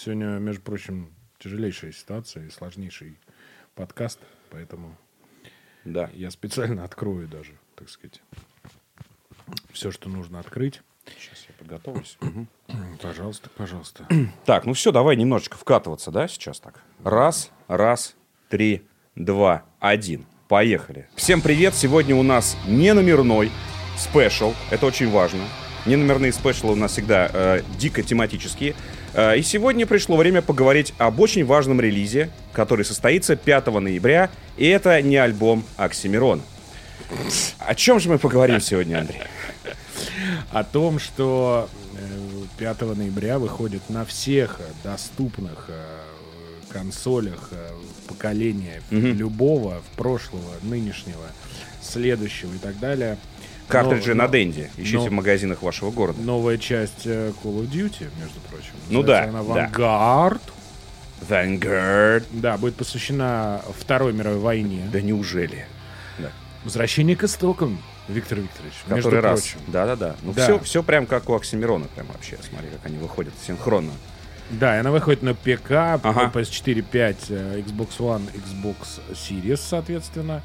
Сегодня, между прочим, тяжелейшая ситуация и сложнейший подкаст, поэтому Да. я специально открою даже, так сказать, все, что нужно открыть. Сейчас я подготовлюсь. Пожалуйста, пожалуйста. Так, ну все, давай немножечко вкатываться, да, сейчас так. Раз, раз, три, два, один. Поехали. Всем привет. Сегодня у нас не номерной спешл. Это очень важно. Не номерные спешлы у нас всегда э, дико тематические. Э, и сегодня пришло время поговорить об очень важном релизе, который состоится 5 ноября. И это не альбом Оксимирона. О чем же мы поговорим сегодня, Андрей? О том, что э, 5 ноября выходит на всех э, доступных э, консолях э, поколения любого, в прошлого, нынешнего, следующего и так далее. Картриджи Но- на Денде. Ищите но- в магазинах вашего города. Новая часть э, Call of Duty, между прочим. Ну да, Она да. Vanguard. Vanguard. Да, будет посвящена Второй мировой войне. Да неужели? Да. Возвращение к истокам, Виктор Викторович. между Который раз. прочим. Да-да-да. Ну, Да. все, все прям как у Оксимирона. Прям вообще. Смотри, как они выходят синхронно. Да, и она выходит на ПК, Ага. PS4, 5, э, Xbox One, Xbox Series, соответственно.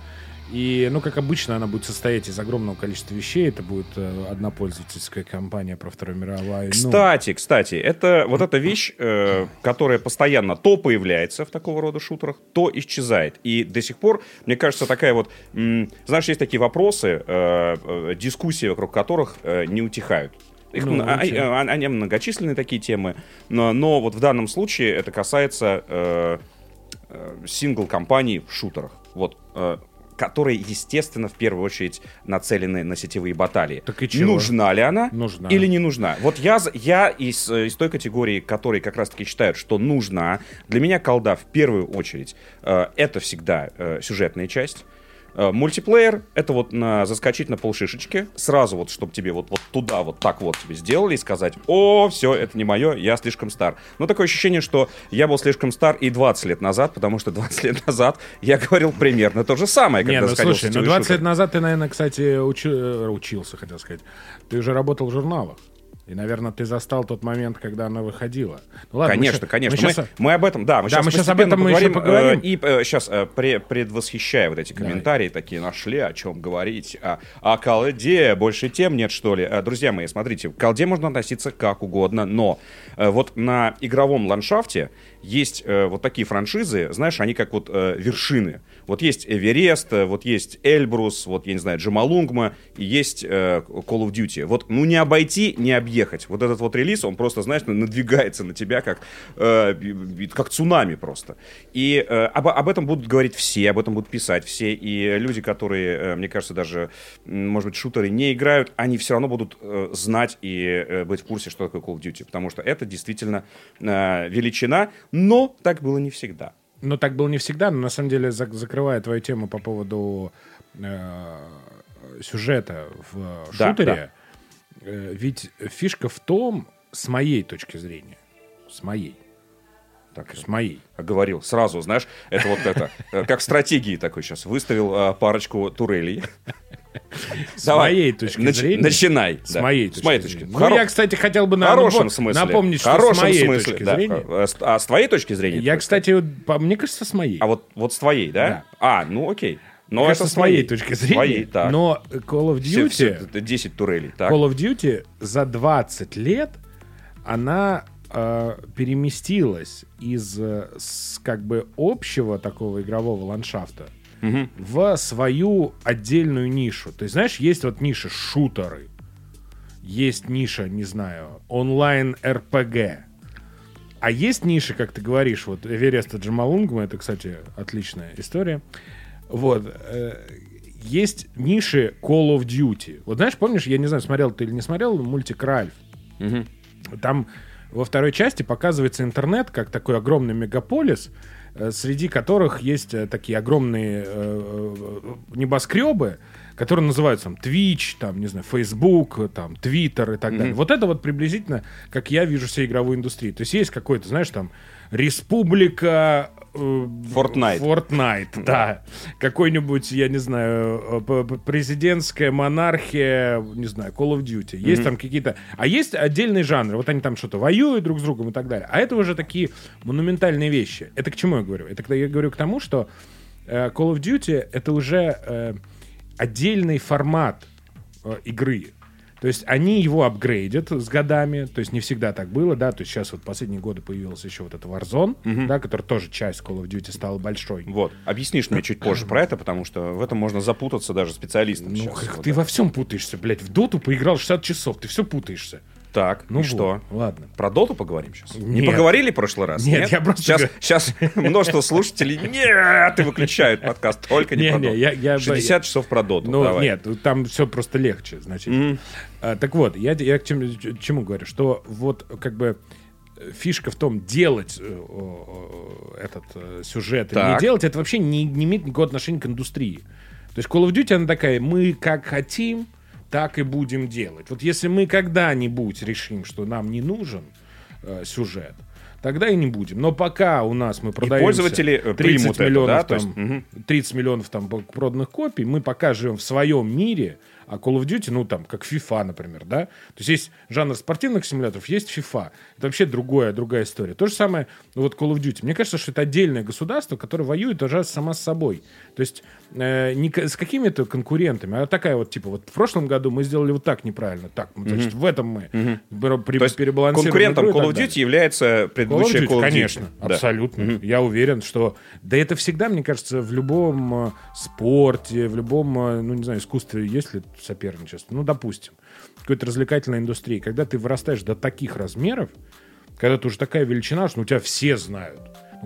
И, ну, как обычно, она будет состоять из огромного количества вещей. Это будет э, одна пользовательская компания про Вторую мировую войну. Кстати, кстати, это вот эта вещь, э, которая постоянно то появляется в такого рода шутерах, то исчезает. И до сих пор, мне кажется, такая вот... м, знаешь, есть такие вопросы, э, э, дискуссии вокруг которых э, не утихают. Их Ну, а- а- они многочисленные такие темы, но, но вот в данном случае это касается э, э, сингл-компаний в шутерах. Вот, э, которые, естественно, в первую очередь нацелены на сетевые баталии. Так и чего? Нужна ли она? Нужна. Или не нужна? Вот я, я из, э, из той категории, которые как раз-таки считают, что нужна. Для меня колда в первую очередь э, это всегда э, сюжетная часть. Э, Мультиплеер — это вот на, заскочить на полшишечки, сразу вот, чтобы тебе вот, вот туда вот так вот тебе сделали и сказать, о, все, это не мое, я слишком стар. Но такое ощущение, что я был слишком стар и 20 лет назад, потому что 20 лет назад я говорил примерно то же самое, когда Не, ну слушай, ну сетевые 20 шутеры. лет назад ты, наверное, кстати, учи- э, учился, хотел сказать. Ты уже работал в журналах. И, наверное, ты застал тот момент, когда она выходила. Ну, ладно, мы Конечно, ща- конечно. мы Мы, щас- мы об этом, да, мы Да, сейчас мы щас об этом мы еще поговорим. и сейчас предвосхищая вот эти комментарии, такие нашли, о чем говорить. А, о колде больше тем нет, что ли? А, Друзья мои, смотрите, к колде можно относиться как угодно, но э, вот на игровом ландшафте есть э, вот такие франшизы, знаешь, они как вот э, вершины. Вот есть Эверест, э, вот есть Эльбрус, вот, я не знаю, Джамалунгма, и есть э, Call of Duty. Вот, ну, не обойти, не объехать. Вот этот вот релиз, он просто, знаешь, надвигается на тебя как, э, как цунами просто. И э, об, об этом будут говорить все, об этом будут писать все. И люди, которые, э, мне кажется, даже, может быть, шутеры не играют, они все равно будут э, знать и э, быть в курсе, что такое Call of Duty. Потому что это действительно э, величина, но так было не всегда. Ну, так было не всегда, но на самом деле, зак- закрывая твою тему по поводу э, сюжета в Да, шутере, э, ведь фишка в том, с моей точки зрения, с моей, Так, с моей, говорил сразу, знаешь, это вот это, э, как стратегии такой сейчас. Выставил э, парочку турелей. с моей точки Нач- зрения, Начинай. с да. моей точки С моей точки. Ну, хоро- я, кстати, хотел бы на- хорошем смысле. напомнить, что хорошем с моей смысле, точки да. зрения. Э, А с твоей точки зрения? Я, кстати, вот, мне кажется, с моей. А вот, вот с твоей, да? Да. А, ну окей. Но это с моей точки зрения. Так. Но Call of Все- Duty... все, это 10 турелей, так. Call of Duty за 20 лет она э, переместилась из э, с, как бы общего такого игрового ландшафта Мгм. в свою отдельную нишу. То есть, знаешь, есть вот ниша шутеры, есть ниша, не знаю, онлайн РПГ. А есть ниша, как ты говоришь, вот Эвереста Джамалунгма, это, кстати, отличная история. Вот. э, есть ниши Call of Duty. Вот знаешь, помнишь, я не знаю, смотрел ты или не смотрел мультик Ральф? Мгм. Там во второй части показывается интернет как такой огромный мегаполис, э, среди которых есть э, такие огромные э, небоскребы, которые называются там Twitch, там, не знаю, Facebook, там, Twitter и так далее. Вот это вот приблизительно, как я вижу всю игровую индустрию. То есть есть какой-то, знаешь, там, республика Fortnite. Fortnite, да. Какой-нибудь, я не знаю, э, президентская монархия, не знаю, Call of Duty. Есть там какие-то... А есть отдельные жанры. Вот они там что-то воюют друг с другом и так далее. А это уже такие монументальные вещи. Это к чему я говорю? Это когда я говорю к тому, что э, Call of Duty это уже э, отдельный формат э, игры. То есть они его апгрейдят с годами, то есть не всегда так было, да, то есть сейчас вот последние годы появился еще вот это Warzone, да, который тоже часть Call of Duty стала большой. Вот. Объяснишь мне чуть позже про это, потому что в этом можно запутаться даже специалистам Ну, сейчас. как Вот ты так. во всем путаешься, блядь, в доту поиграл 60 часов, ты все путаешься. Так, Ну и вот, что? Ладно. Про доту поговорим сейчас? Не Нет. поговорили в прошлый раз? Нет, я просто Сейчас, говорю. сейчас множество слушателей нет, и выключают подкаст. Только не, Не, про не, доту. я- я- 60 часов про доту. Ну, давай. нет, там все просто легче, значит. Мгм. А, так вот, я, я к чему, к чему говорю, что вот как бы фишка в том, делать э, этот э, сюжет или Так. не делать, это вообще не, не имеет никакого отношения к индустрии. То есть Call of Duty, она такая, мы как хотим, так и будем делать. Вот если мы когда-нибудь решим, что нам не нужен э, сюжет, тогда и не будем. Но пока у нас мы продаем пользователи, э, 30 примут это, миллионов, да, то там, есть, мгм. 30 миллионов там проданных копий, мы пока живем в своем мире, а Call of Duty, ну там, как FIFA, например, да? То есть есть жанр спортивных симуляторов, есть FIFA. Это вообще другая, другая история. То же самое, ну, вот Call of Duty. Мне кажется, что это отдельное государство, которое воюет уже сама с собой. То есть э, не с какими-то конкурентами, а такая вот, типа, вот в прошлом году мы сделали вот так неправильно, так, ну, значит, в этом мы бер- при- То есть конкурентом Call of далее. Duty является Call of предыдущая Duty, Call of Duty. конечно, Да. абсолютно. Я уверен, что... Да это всегда, мне кажется, в любом э, спорте, в любом, э, ну, не знаю, искусстве есть ли соперничество? Ну, допустим, какой-то развлекательной индустрии. Когда ты вырастаешь до таких размеров, когда ты уже такая величина, что ну, тебя все знают.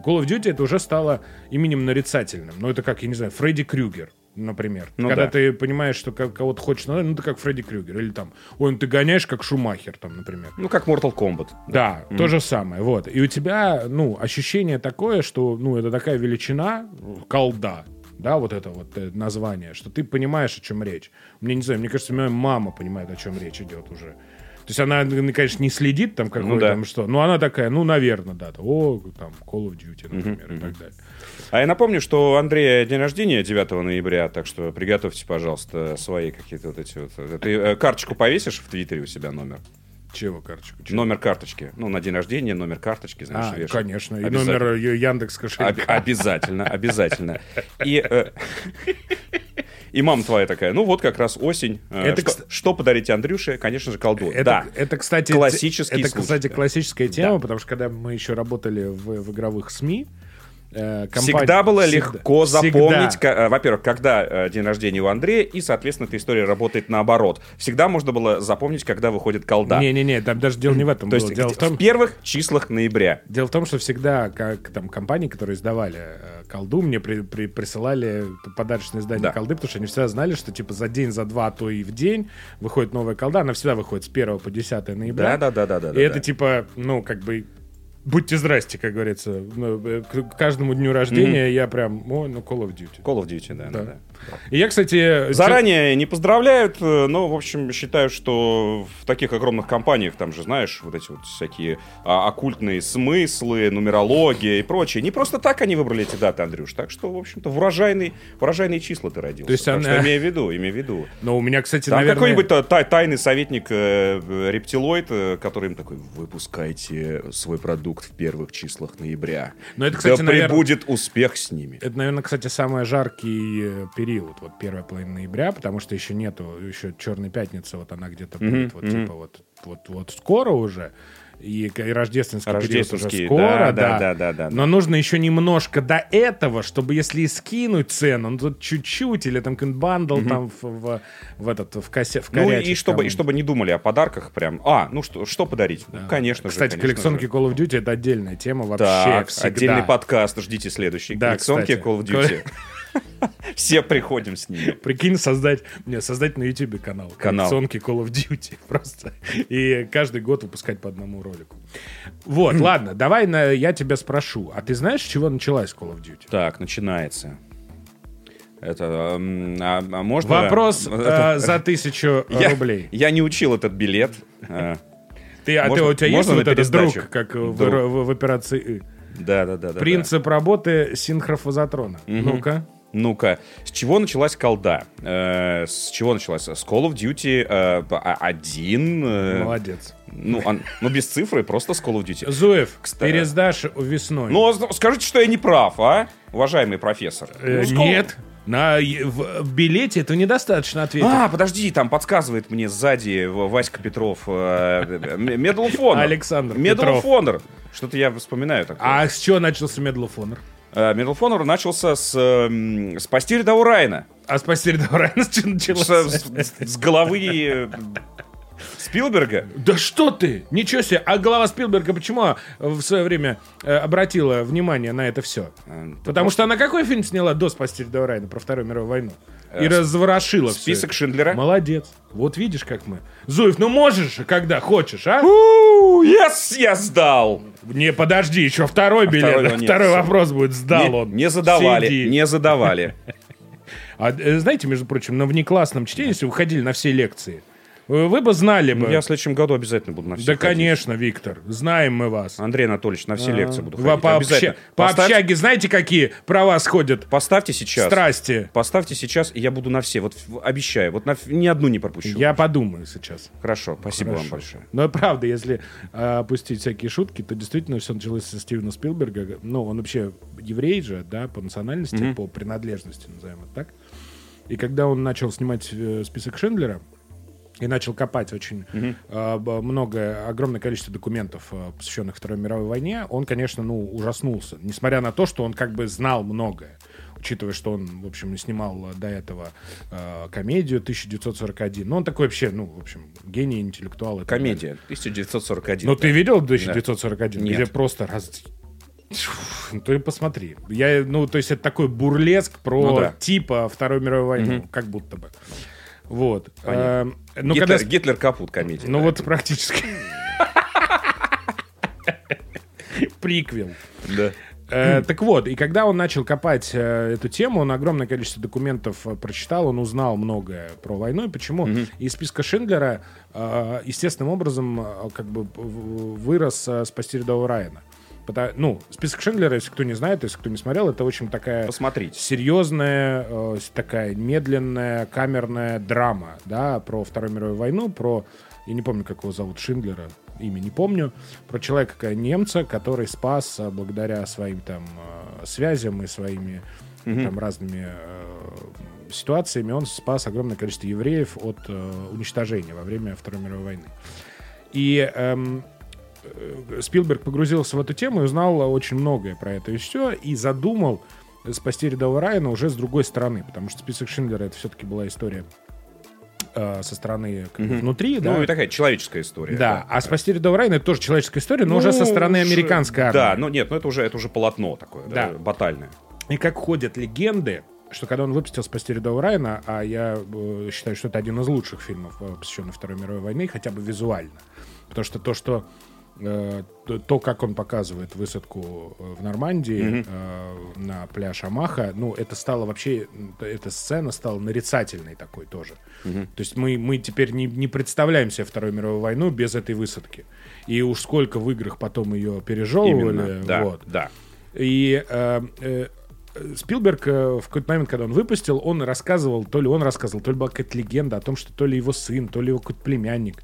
Call of Duty это уже стало именем нарицательным. Ну, это как, я не знаю, Фредди Крюгер, например. Ну Когда да. ты понимаешь, что ко- кого-то хочешь, ну, ты как Фредди Крюгер. Или там, ой, ну, ты гоняешь как Шумахер, там, например. Ну, как Mortal Kombat. Да, то же самое. Вот. И у тебя, ну, ощущение такое, что, ну, это такая величина, колда, да, вот это вот э, название, что ты понимаешь, о чем речь. Мне не знаю, мне кажется, моя мама понимает, о чем речь идет уже. То есть она, конечно, не следит там, какой Ну да. там что, но она такая, ну, наверное, да, о, там, Call of Duty, например, и так далее. А я напомню, что у Андрея день рождения 9 ноября, так что приготовьте, пожалуйста, свои какие-то вот эти вот... Ты э, карточку повесишь в Твиттере у себя номер? Чего карточку? Чего? Номер карточки. Ну, на день рождения номер карточки, знаешь, А, вешаешь. конечно. И номер Я- Яндекс Об- кошелька. обязательно, обязательно. И, э, и мама твоя такая, ну вот как раз осень. Э, Это, что, кс- что подарить Андрюше? Конечно же, колду. Это, да. это, кстати, Классический это, случай, кстати, да. классическая тема, Да. потому что когда мы еще работали в, в игровых СМИ, э, компания- Всегда было Всегда. легко Всегда. запомнить, ка- э, во-первых, когда э, день рождения у Андрея, и, соответственно, эта история работает наоборот. Всегда можно было запомнить, когда выходит колда. Не-не-не, там даже дело не в этом То было. есть Дело в том, в первых числах ноября. Дело в том, что всегда, как там компании, которые издавали э, колду, мне при- при- присылали подарочное издание Да. колды, потому что они всегда знали, что типа за день, за два, а то и в день выходит новая колда. Она всегда выходит с 1 по 10 ноября. Да-да-да-да-да. И это типа, ну, как бы. Будьте здрасте, как говорится. Ну, э, К каждому дню рождения я прям, ой, ну, Call of Duty. Call of Duty, да. да, Да. да. И я, кстати... Заранее не поздравляют, э, но, в общем, считаю, что в таких огромных компаниях, там же, знаешь, вот эти вот всякие а, оккультные смыслы, нумерология и прочее. Не просто так они выбрали эти даты, Андрюш. Так что, в общем-то, в урожайный, в урожайные числа ты родился. То есть она- что имею в виду, имею в виду. Но у меня, кстати, Там наверное... какой-нибудь та- та- тайный советник э, э, рептилоид, э, который им такой, выпускайте свой продукт в первых числах ноября. Но это, кстати, да наверное- прибудет успех с ними. Это, наверное, кстати, самый жаркий э, период, вот первая половина ноября, потому что еще нету, еще Черной пятницы, вот она где-то будет, вот типа вот, вот, вот скоро уже, и, и рождественский, период уже Рождественский, скоро, да, да, да, да, да, Но нужно еще немножко до этого, чтобы если и скинуть цену, ну тут чуть-чуть, или там какой-нибудь бандл там в, в, в этот, в, косе, в Ну и чтобы, там. и чтобы не думали о подарках прям. А, ну что, что подарить? Ну, конечно же. Кстати, коллекционки же. Call of Duty это отдельная тема вообще Так, всегда. отдельный подкаст, ждите следующий. Да, коллекционки кстати. Call of Duty. Все приходим с ними. Прикинь, создать, не, создать на YouTube канал. Канал. Коллекционки Call of Duty. Просто. И каждый год выпускать по одному ролику. Вот, ладно, давай на, я тебя спрошу. А ты знаешь, с чего началась Call of Duty? Так, начинается. Это, а, а можно... Вопрос Это- э, за тысячу я, рублей. я не учил этот билет. А, Ты, а можно- ты, у тебя есть вот этот друг, как в, Друг. в- в операции «И»? Да, да, да. да, Принцип работы синхрофазотрона. Ну-ка. Ну-ка, с чего началась колда? Э, с чего началась? С Call of Duty э, а- один. э, Молодец. ну, ан- ну, без цифры, просто с Call of Duty. Зуев, Кстати. пересдашь весной. Ну, а скажите, что я не прав, а, уважаемый профессор? Э, Ну, Нет. На, в, в билете этого недостаточно ответить. А, подожди, там подсказывает мне сзади Васька Петров. Honor. Александр Honor. Что-то я вспоминаю такое. А с чего начался? Э, Medal of Honor начался с, эм, с постели рядового Райана. А спасти рядового Райана с чего С, началось? с- с головы э, Спилберга. Да что ты? Ничего себе. А глава Спилберга почему в свое время э, обратила внимание на это все? Э, Потому что она какой фильм сняла до «Спасти рядового Райана» про Вторую мировую войну? И Э, разворошила Список это. Шиндлера. Молодец. Вот видишь, как мы. Зуев, ну можешь же, когда хочешь, а? Yes, я сдал. Не, подожди, еще второй билет. второго Второй, нет, всё. вопрос будет. Сдал не, он. не задавали, Сиди. не задавали. А э, знаете, между прочим, на внеклассном чтении, если вы ходили на все лекции, вы вы бы знали бы. Я в следующем году обязательно буду на все Да, ходить. конечно, Виктор, знаем мы вас. Андрей Анатольевич, на все лекции буду ходить. по, Обязательно. обща- по Поставь- общаге знаете, какие про вас ходят Поставьте сейчас. страсти? Поставьте сейчас, и я буду на все. Вот обещаю. Вот на ни одну не пропущу. Я подумаю сейчас. Хорошо, спасибо вам Хорошо. большое. Но правда, если а, опустить всякие шутки, то действительно все началось со Стивена Спилберга. Ну, он вообще еврей же, да, по национальности, по принадлежности, назовем это так. И когда он начал снимать э, список Шиндлера, и начал копать очень э, б- много, огромное количество документов, э, посвященных Второй мировой войне, он, конечно, ну, ужаснулся. Несмотря на то, что он как бы знал многое. Учитывая, что он, в общем, снимал до этого э, комедию 1941. Ну, он такой вообще, ну, в общем, гений, интеллектуал. Комедия 1941. Ну, ты видел 1941? Нет. Где просто раз... Ну, ты посмотри. Я, ну, то есть это такой бурлеск про Ну да. типа Второй мировой войны, как будто бы. Вот. Понятно. Э, ну, Гитлер, когда... Гитлер капут комедия. Ну, да. вот практически. Приквел. Да. Э, так вот, и когда он начал копать э, эту тему, он огромное количество документов э, прочитал, он узнал многое про войну. И почему? Из списка Шиндлера э, естественным образом э, как бы вырос э, «Спасти рядового Райана». Ну, список Шиндлера, если кто не знает, если кто не смотрел, это очень такая Посмотрите. серьезная, э, такая медленная камерная драма, да, про Вторую мировую войну, про, я не помню, как его зовут, Шиндлера, имя не помню, про человека немца, который спас а, благодаря своим там э, связям и своими там разными э, ситуациями, он спас огромное количество евреев от э, уничтожения во время Второй мировой войны. И эм, э, Спилберг погрузился в эту тему и узнал очень многое про это и все, и задумал спасти рядового Райана уже с другой стороны, потому что список Шиндлера это все-таки была история э, со стороны как бы, внутри, да. Ну, и такая человеческая история. да, а спасти рядового Райана это тоже человеческая история, но уже со Ну, стороны американской армии. Да, ну нет, ну это уже, это уже полотно такое, да, Да. батальное. И как ходят легенды, что когда он выпустил «Спасти рядового Райана», а я э, считаю, что это один из лучших фильмов, э, посвященных Второй мировой войне, хотя бы визуально. Потому что то, что э, то, то, как он показывает высадку э, в Нормандии э, на пляж Амаха, ну, это стало вообще, эта сцена стала нарицательной такой тоже. То есть мы, мы теперь не, не представляем себе Вторую мировую войну без этой высадки. И уж сколько в играх потом ее пережевывали. Именно, да, вот. да. И э, э, Спилберг э, в какой-то момент, когда он выпустил, он рассказывал, то ли он рассказывал, то ли была какая-то легенда о том, что то ли его сын, то ли его какой-то племянник э,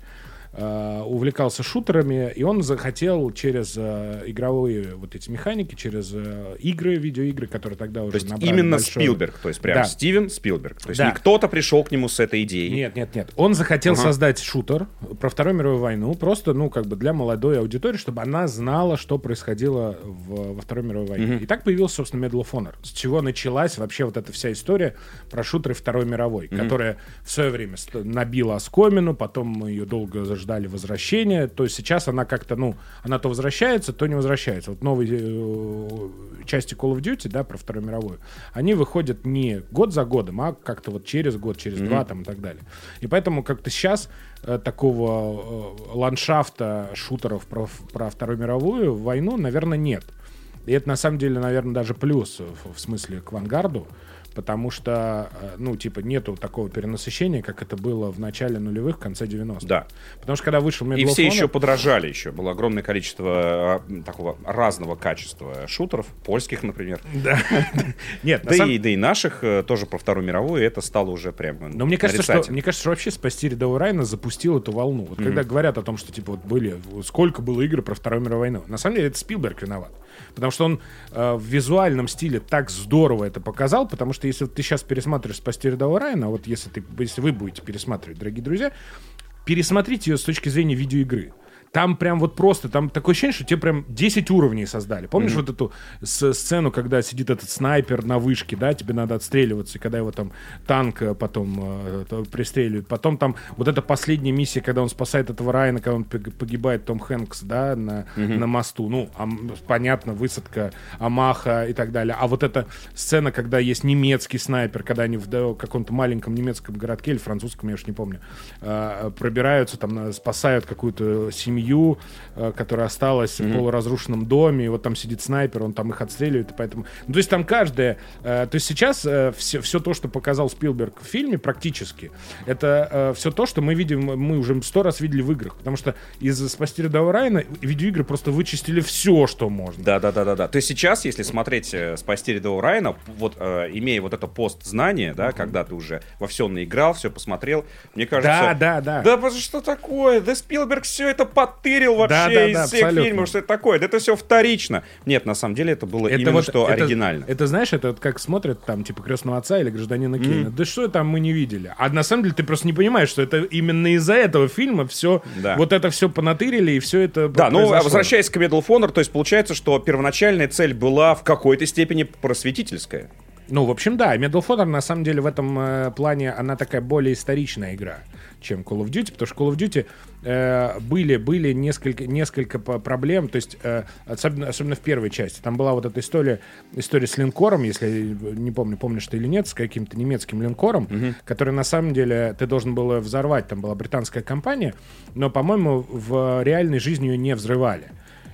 увлекался шутерами, и он захотел через э, игровые вот эти механики, через э, игры, видеоигры, которые тогда уже То есть именно большое- Спилберг, то есть прям Да. Стивен Спилберг. То есть Да. не кто-то пришел к нему с этой идеей. Нет, нет, нет. Он захотел Ага. создать шутер про Вторую мировую войну, просто, ну, как бы для молодой аудитории, чтобы она знала, что происходило в- во Второй мировой войне. И так появился, собственно, Medal of Honor, с чего началась вообще вот эта вся история про шутеры Второй мировой, которая в свое время набила оскомину, потом ее долго ждали возвращения, то есть сейчас она как-то, ну, она то возвращается, то не возвращается. Вот новые э, части Call of Duty, да, про Вторую мировую, они выходят не год за годом, а как-то вот через год, через два там и так далее. И поэтому как-то сейчас э, такого э, ландшафта шутеров про, про Вторую мировую войну, наверное, нет. И это на самом деле, наверное, даже плюс в, в смысле к Вангарду, потому что, э, ну, типа, нету такого перенасыщения, как это было в начале нулевых, в конце 90-х. Да. Потому что когда вышел Medal И все Honor- еще подражали еще. Было огромное количество а, такого разного качества шутеров, польских, например. Да. Нет, Да, и, да и наших э, тоже про Вторую мировую, это стало уже прям Но мне кажется, что, мне кажется, что вообще спасти рядового Райана запустил эту волну. Вот когда говорят о том, что типа вот были, сколько было игр про Вторую мировую войну, на самом деле это Спилберг виноват. Потому что он э, в визуальном стиле так здорово это показал, потому что если вот ты сейчас пересматриваешь «Спасти рядового Райана», вот если, ты, если вы будете пересматривать, дорогие друзья, пересмотрите ее с точки зрения видеоигры. Там прям вот просто, там такое ощущение, что тебе прям 10 уровней создали. Помнишь вот эту сцену, когда сидит этот снайпер на вышке, да, тебе надо отстреливаться, и когда его там танк э, потом э, пристреливают. Потом там вот эта последняя миссия, когда он спасает этого Райана, когда он пог- погибает, Том Хэнкс, да, на, на мосту. Ну, ам- понятно, высадка Амаха и так далее. А вот эта сцена, когда есть немецкий снайпер, когда они в да, каком-то маленьком немецком городке или французском, я уж не помню, э, пробираются, там на- спасают какую-то семью, э, которая осталась в полуразрушенном доме, и вот там сидит снайпер, он там их отстреливает, и поэтому... Ну, то есть там каждое... э, то есть сейчас все, все то, что показал Спилберг в фильме, практически, это все то, что мы видим, мы уже сто раз видели в играх, потому что из «Спасти рядового Райана» видеоигры просто вычистили все, что можно. Да, да, да, да, да. То есть сейчас, если смотреть э, «Спасти рядового Райана», вот э, имея вот это постзнание, да, когда ты уже во все наиграл, все посмотрел, мне кажется... Да, да, да. Да что такое? Да Спилберг все это подтырил вообще Да, да, из да, всех абсолютно. фильмов, что это такое? Да это все вторично. Нет, на самом деле это было именно вот- что это- оригинально. Это, знаешь, это вот как смотрят там, типа, крестного отца или гражданина Кейна. Да что там мы не видели? А на самом деле ты просто не понимаешь, что это именно из-за этого фильма все, Да. вот это все понатырили, и все это Да, ну, возвращаясь к Medal of Honor, то есть получается, что первоначальная цель была в какой-то степени просветительская. Ну, в общем, да, Medal of Honor, на самом деле, в этом э, плане, она такая более историчная игра, чем Call of Duty, потому что Call of Duty э, были, были несколько, несколько проблем, то есть, э, особенно, особенно в первой части, там была вот эта история, история с линкором, если я не помню, помнишь ты или нет, с каким-то немецким линкором, который, на самом деле, ты должен был взорвать, там была британская компания, но, по-моему, в реальной жизни ее не взрывали.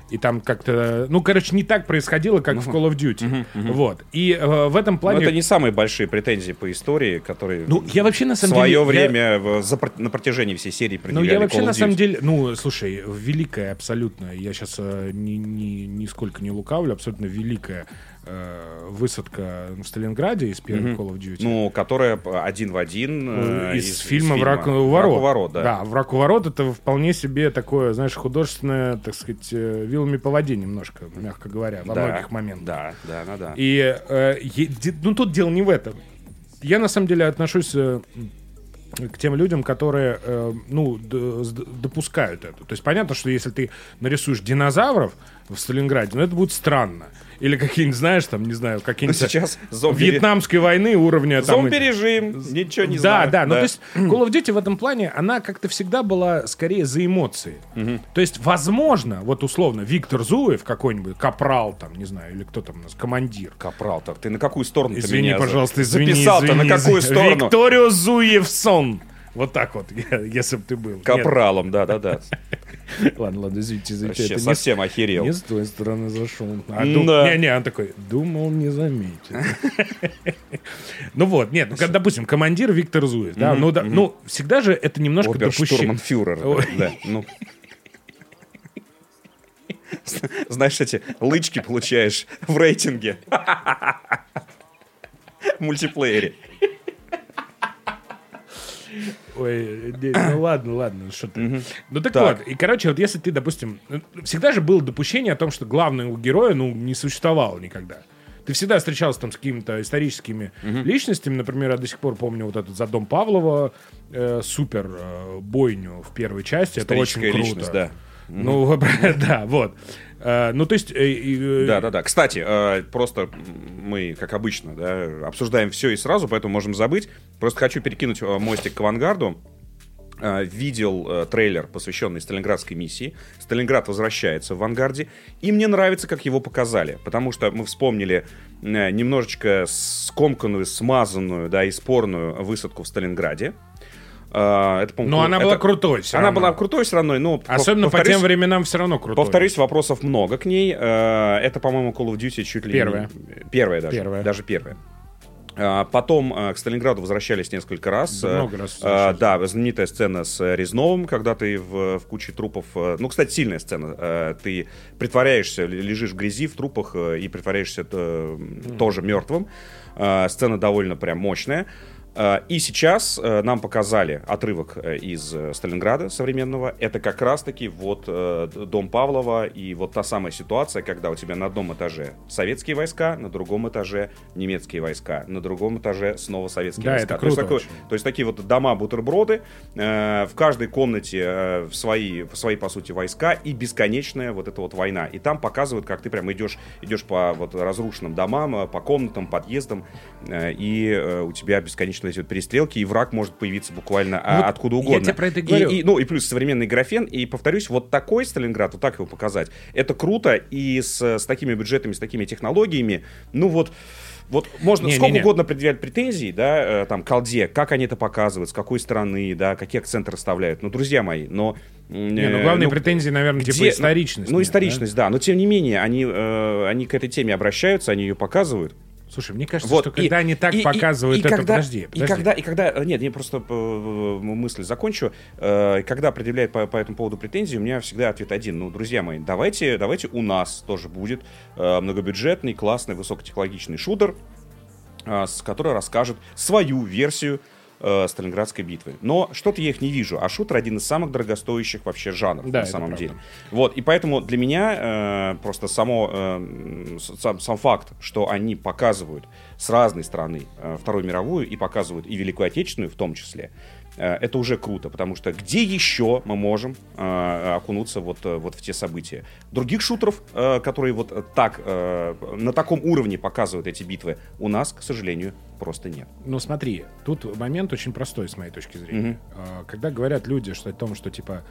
И там как-то, ну, короче, не так происходило, как в Call of Duty. Вот. И э, в этом Но плане... это не самые большие претензии по истории, которые Ну, я вообще на самом свое деле... я- время в- за на протяжении всей серии Ну, я вообще Call на самом деле, ну, слушай, великая абсолютно, я сейчас ни, ни, нисколько не лукавлю, абсолютно великая э, высадка в Сталинграде из первой Call of Duty. Ну, которая один в один Э, э, из, фильма «Враг у ворот». «Враг у ворот», да. да, «Враг у ворот» — это вполне себе такое, знаешь, художественное, так сказать, э, вилами по воде немножко, мягко говоря, во Да, многих моментах. Да, да, да, да. И э, ну тут дело не в этом. Я на самом деле отношусь э, к тем людям, которые э, ну допускают это. То есть понятно, что если ты нарисуешь динозавров в Сталинграде, ну это будет странно. Или какие-нибудь, знаешь, там, не знаю, какие-нибудь сейчас зомби... вьетнамской войны уровня там... Зомби-режим, ничего не да, знаю. да, ну то есть Call of Duty в этом плане, она как-то всегда была скорее за эмоции. То есть, возможно, вот условно, Виктор Зуев какой-нибудь, капрал там, не знаю, или кто там у нас, командир, Капрал, так ты на какую сторону Извини, пожалуйста, извини. записал-то? извини, на какую сторону? Викторио Зуевсон. Вот так вот, если бы ты был. Капралом, да-да-да. Ладно, ладно, извините, извините. Вообще это не совсем охерел. Не с той стороны зашел. А, Да. ду- Не-не, он такой, думал, не заметит. Ну вот, нет, ну, допустим, командир Виктор Зуев, да, ну, да, ну, всегда же это немножко допущение. Ой. Да, ну. Знаешь, эти лычки получаешь в рейтинге. В мультиплеере. Ой, ну ладно, ладно, что ты. Ну так, Так. вот, и короче, вот если ты, допустим, ну, всегда же было допущение о том, что главного героя, ну, не существовало никогда. Ты всегда встречался там с какими-то историческими личностями. Например, я до сих пор помню вот этот за дом Павлова э, супер э, бойню в первой части. Это очень круто. личность, да. Ну, да, вот. Э, Ну, то есть... э, и, э, да. Кстати, э, просто мы, как обычно, да, обсуждаем все и сразу, поэтому можем забыть. Просто хочу перекинуть э, мостик к авангарду. Э, Видел э, трейлер, посвященный Сталинградской миссии. Сталинград возвращается в авангарде. И мне нравится, как его показали. Потому что мы вспомнили э, немножечко скомканную, смазанную, да, и спорную высадку в Сталинграде. Э, Это, Но она была это- крутой всё Она равно. была крутой все равно, но... Особенно по тем временам все равно крутой. Повторюсь, вопросов много к ней. Э, Это, по-моему, Call of Duty чуть ли Первая. не... Первая даже. Первая. Даже первая. А, Потом к Сталинграду возвращались несколько раз. Много раз А. Да, знаменитая сцена с э, Резновым, когда ты в, в куче трупов... э, Ну, кстати, сильная сцена. Э, Ты притворяешься, лежишь в грязи, в трупах и притворяешься э, тоже мертвым. Сцена довольно прям мощная. Э, И сейчас э, нам показали отрывок э, из Сталинграда современного. Это как раз-таки вот дом Павлова и вот та самая ситуация, когда у тебя на одном этаже советские войска, на другом этаже немецкие войска, на другом этаже снова советские Да, войска. это то, есть круто такой- то есть такие вот дома-бутерброды, в каждой комнате в свои, в свои, по сути, войска и бесконечная вот эта вот война. И там показывают, как ты прям идешь, идешь по вот разрушенным домам, по комнатам, подъездам, и у тебя бесконечно эти вот перестрелки, и враг может появиться буквально а, Вот откуда я угодно. тебе про это и И- говорю. и, ну и плюс современный графен, и повторюсь, вот такой Сталинград, вот так его показать, это круто, и с, с такими бюджетами, с такими технологиями, ну вот, вот можно Не, не, сколько не. угодно предъявлять претензий, да, э, там, колде, как они это показывают, с какой стороны, да, какие акценты расставляют. Ну, друзья мои, но... Не, ну главные претензии, наверное, типа где- историчность. Ну, нет, историчность, да? но тем не менее, они, э, они к этой теме обращаются, они ее показывают. Слушай, мне кажется, Вот, что когда они так показывают это... когда, подожди, И подожди. когда, и когда, э, нет, я просто э, мысль закончу. Э, Когда предъявляют по, по этому поводу претензии, у меня всегда ответ один. Ну, друзья мои, давайте, давайте у нас тоже будет э, многобюджетный, классный, высокотехнологичный шутер, э, с который расскажет свою версию э, Сталинградской битвы. Но что-то я их не вижу. А шутер один из самых дорогостоящих вообще жанров Да, на самом правда. деле. Вот, и поэтому для меня э, просто само, э, сам, сам факт, что они показывают с разной стороны э, Вторую мировую и показывают и Великую Отечественную в том числе, это уже круто, потому что где еще мы можем э, окунуться вот, э, вот в те события? Других шутеров, э, которые вот э, так, э, на таком уровне показывают эти битвы, у нас, к сожалению, просто нет. Ну смотри, тут момент очень простой с моей точки зрения. А, Когда говорят люди что, о том, что типа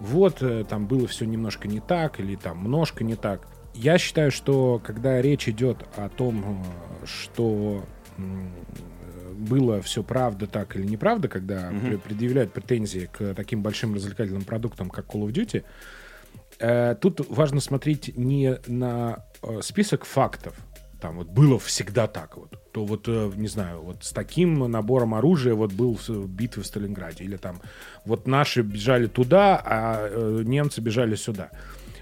вот э, там было все немножко не так или там немножко не так, я считаю, что когда речь идет о том, э, что э, было все правда так или неправда, когда пре- предъявляют претензии к таким большим развлекательным продуктам, как Call of Duty, э, тут важно смотреть не на э, список фактов, там вот было всегда так вот, то вот, э, не знаю, вот с таким набором оружия вот был в битве в Сталинграде, или там вот наши бежали туда, а немцы бежали сюда.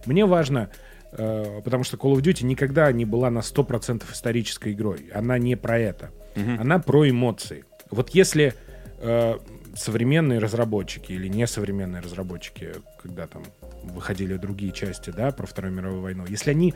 Мне важно, потому что Call of Duty никогда не была на 100% исторической игрой, она не про это, она про эмоции. Вот если э, современные разработчики или несовременные разработчики, когда там выходили другие части, да, про Вторую мировую войну, если они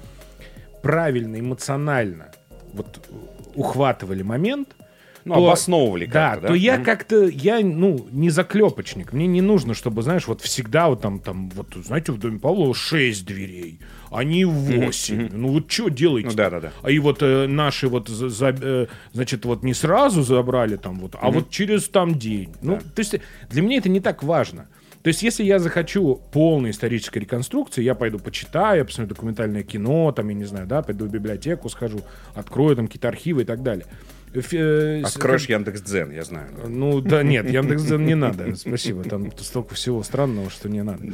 правильно, эмоционально вот ухватывали момент, Ну, то- обосновывали да, как-то, да? то я Мгм. как-то, я, ну, не заклепочник. Мне не нужно, чтобы, знаешь, вот всегда вот там, там, вот, знаете, в доме Павлова 6 дверей, а не 8. Ну вот что делаете? Ну, да-да-да. А и вот э, наши вот, за- за- э, значит, вот не сразу забрали там вот, а вот через там день. Ну, то есть для меня это не так важно. То есть, если я захочу полной исторической реконструкции, я пойду почитаю, посмотрю документальное кино, там, я не знаю, да, пойду в библиотеку, схожу, открою там какие-то архивы и так далее. Ф- э, с- Откроешь Яндекс.Дзен, я знаю. ну да нет, Яндекс.Дзен не надо, спасибо, там столько всего странного, что не надо.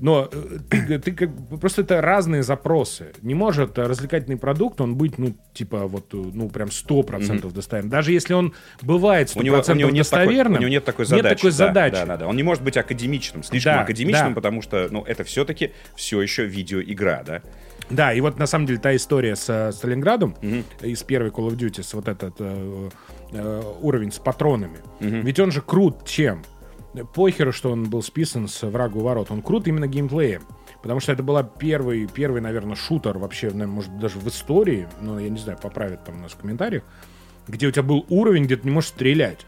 Но э, ты, ты как просто это разные запросы. Не может э, развлекательный продукт, он быть, ну, типа, вот, ну, прям 100% достоверным. Даже если он бывает 100% У него, у него нет такой, достоверным, у него нет такой задачи. Нет такой да, задачи. Да, да, да. Он не может быть академичным, слишком Да, академичным, да. потому что, ну, это все-таки все еще видеоигра, да? Да, и вот на самом деле та история с э, Сталинградом из первой Call of Duty, с вот этот э, э, уровень с патронами. Ведь он же крут чем? Похеру, что он был списан с врагу ворот. Он крут именно геймплеем. Потому что это была первый, первый, наверное, шутер вообще, наверное, может, даже в истории, ну, я не знаю, поправят там нас в комментариях, где у тебя был уровень, где ты не можешь стрелять.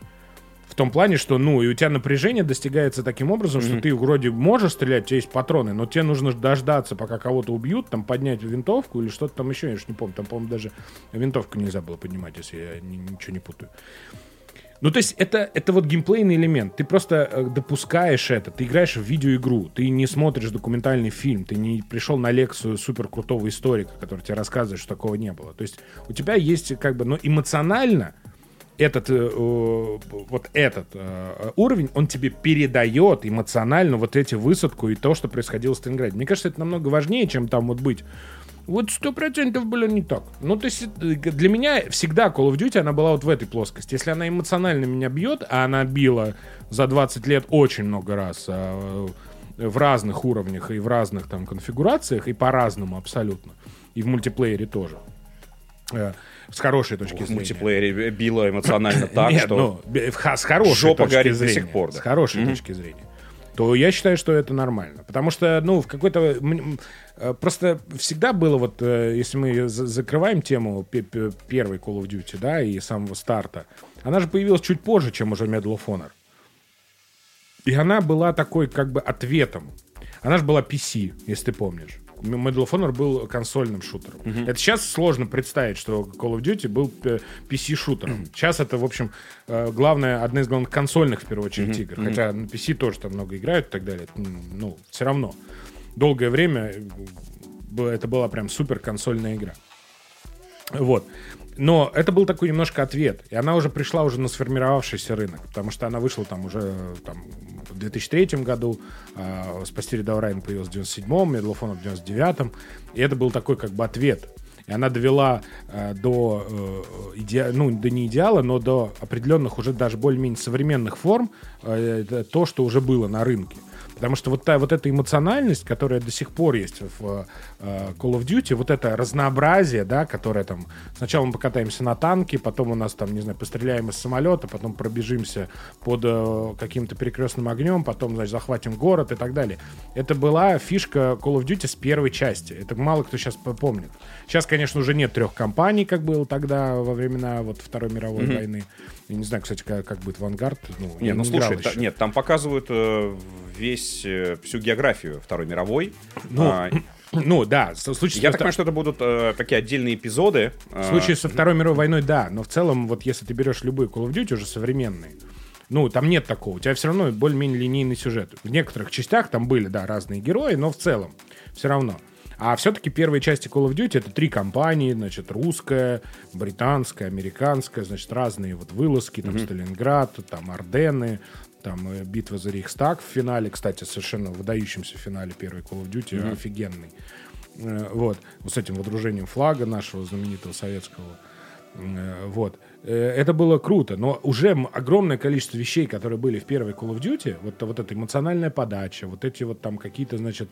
В том плане, что, ну, и у тебя напряжение достигается таким образом, что ты вроде можешь стрелять, у тебя есть патроны, но тебе нужно дождаться, пока кого-то убьют, там поднять винтовку или что-то там еще, я уж не помню. Там, по-моему, даже винтовку нельзя было поднимать, если я ни- ничего не путаю. Ну, то есть это, это вот геймплейный элемент. Ты просто э, допускаешь это. Ты играешь в видеоигру. Ты не смотришь документальный фильм. Ты не пришел на лекцию супер крутого историка, который тебе рассказывает, что такого не было. То есть у тебя есть как бы, но эмоционально этот, э, вот этот э, уровень, он тебе передает эмоционально вот эти высадку и то, что происходило в Сталинграде. Мне кажется, это намного важнее, чем там вот быть Вот сто процентов было не так. Ну, то есть э, для меня всегда Call of Duty, она была вот в этой плоскости. Если она эмоционально меня бьет, а она била за 20 лет очень много раз, а, в разных уровнях и в разных там конфигурациях, и по-разному абсолютно. И в мультиплеере тоже. С хорошей точки В зрения. мультиплеере било эмоционально так, Нет, что... ну, в с хорошей жопа точки горит до зрения, сих пор, да. С хорошей точки зрения. То я считаю, что это нормально. Потому что, ну, в какой-то... э, Просто всегда было вот, э, если мы за- закрываем тему пе- пе- первой Call of Duty, да, и самого старта, она же появилась чуть позже, чем уже Medal of Honor. И она была такой, как бы, ответом. Она же была PC, если ты помнишь. Medal of Honor был консольным шутером. Это сейчас сложно представить, что Call of Duty был PC-шутером. Сейчас это, в общем, э, главное, одна из главных консольных, в первую очередь, игр. Хотя на PC тоже там много играют и так далее. Ну, все равно. Долгое время э, это была прям супер консольная игра. Вот. Но это был такой немножко ответ. И она уже пришла уже на сформировавшийся рынок. Потому что она вышла там уже э, там, в 2003 году. А, Спасти рядовой Райан появилась в 97-м, Medal of Honor в 99-м. И это был такой как бы ответ. И она довела э, до, э, иде- ну, до не идеала, но до определенных уже даже более-менее современных форм э, то, что уже было на рынке. Потому что вот, та, вот эта эмоциональность, которая до сих пор есть в э, Call of Duty, вот это разнообразие, да, которое там... Сначала мы покатаемся на танке, потом у нас там, не знаю, постреляем из самолета, потом пробежимся под э, каким-то перекрестным огнем, потом, значит, захватим город и так далее. Это была фишка Call of Duty с первой части. Это мало кто сейчас помнит. Сейчас, конечно, уже нет трех компаний, как было тогда во времена вот Второй мировой войны. Я не знаю, кстати, как, как будет «Вангард». Ну, Не, ну не слушай, та- нет, там показывают э, весь, э, всю географию Второй мировой. Ну, А, Ну, да, в случае, я так понимаю, что это будут э, такие отдельные эпизоды. В случае со Второй мировой войной, да, но в целом, вот если ты берешь любые Call of Duty, уже современные, ну, там нет такого. У тебя все равно более-менее линейный сюжет. В некоторых частях там были, да, разные герои, но в целом все равно. А все-таки первые части Call of Duty это три компании, значит, русская, британская, американская, значит, разные вот вылазки, там Сталинград, там Ордены, там э, битва за Рейхстаг в финале, кстати, совершенно выдающемся финале первой Call of Duty, офигенный. Э, Вот, вот с этим водружением флага нашего знаменитого советского. Э, Вот. Это было круто, но уже огромное количество вещей, которые были в первой Call of Duty, вот, вот эта эмоциональная подача, вот эти вот там какие-то, значит,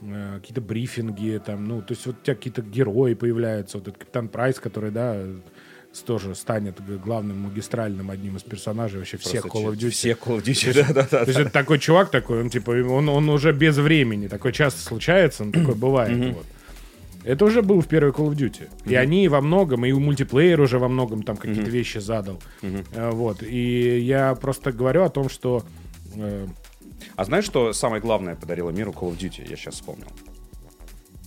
какие-то брифинги, там, ну, то есть вот у тебя какие-то герои появляются, вот этот Капитан Прайс, который, да, тоже станет главным магистральным одним из персонажей вообще всех Просто Call of Duty. Все Call of Duty, да-да-да. То есть это такой чувак такой, он типа, он, он уже без времени, такое часто случается, он такой бывает. Вот. Это уже был в первой Call of Duty. И они во многом, и мультиплеер уже во многом там какие-то вещи задал. Э, Вот. И я просто говорю о том, что... э, А знаешь, что самое главное подарило миру Call of Duty? Я сейчас вспомнил.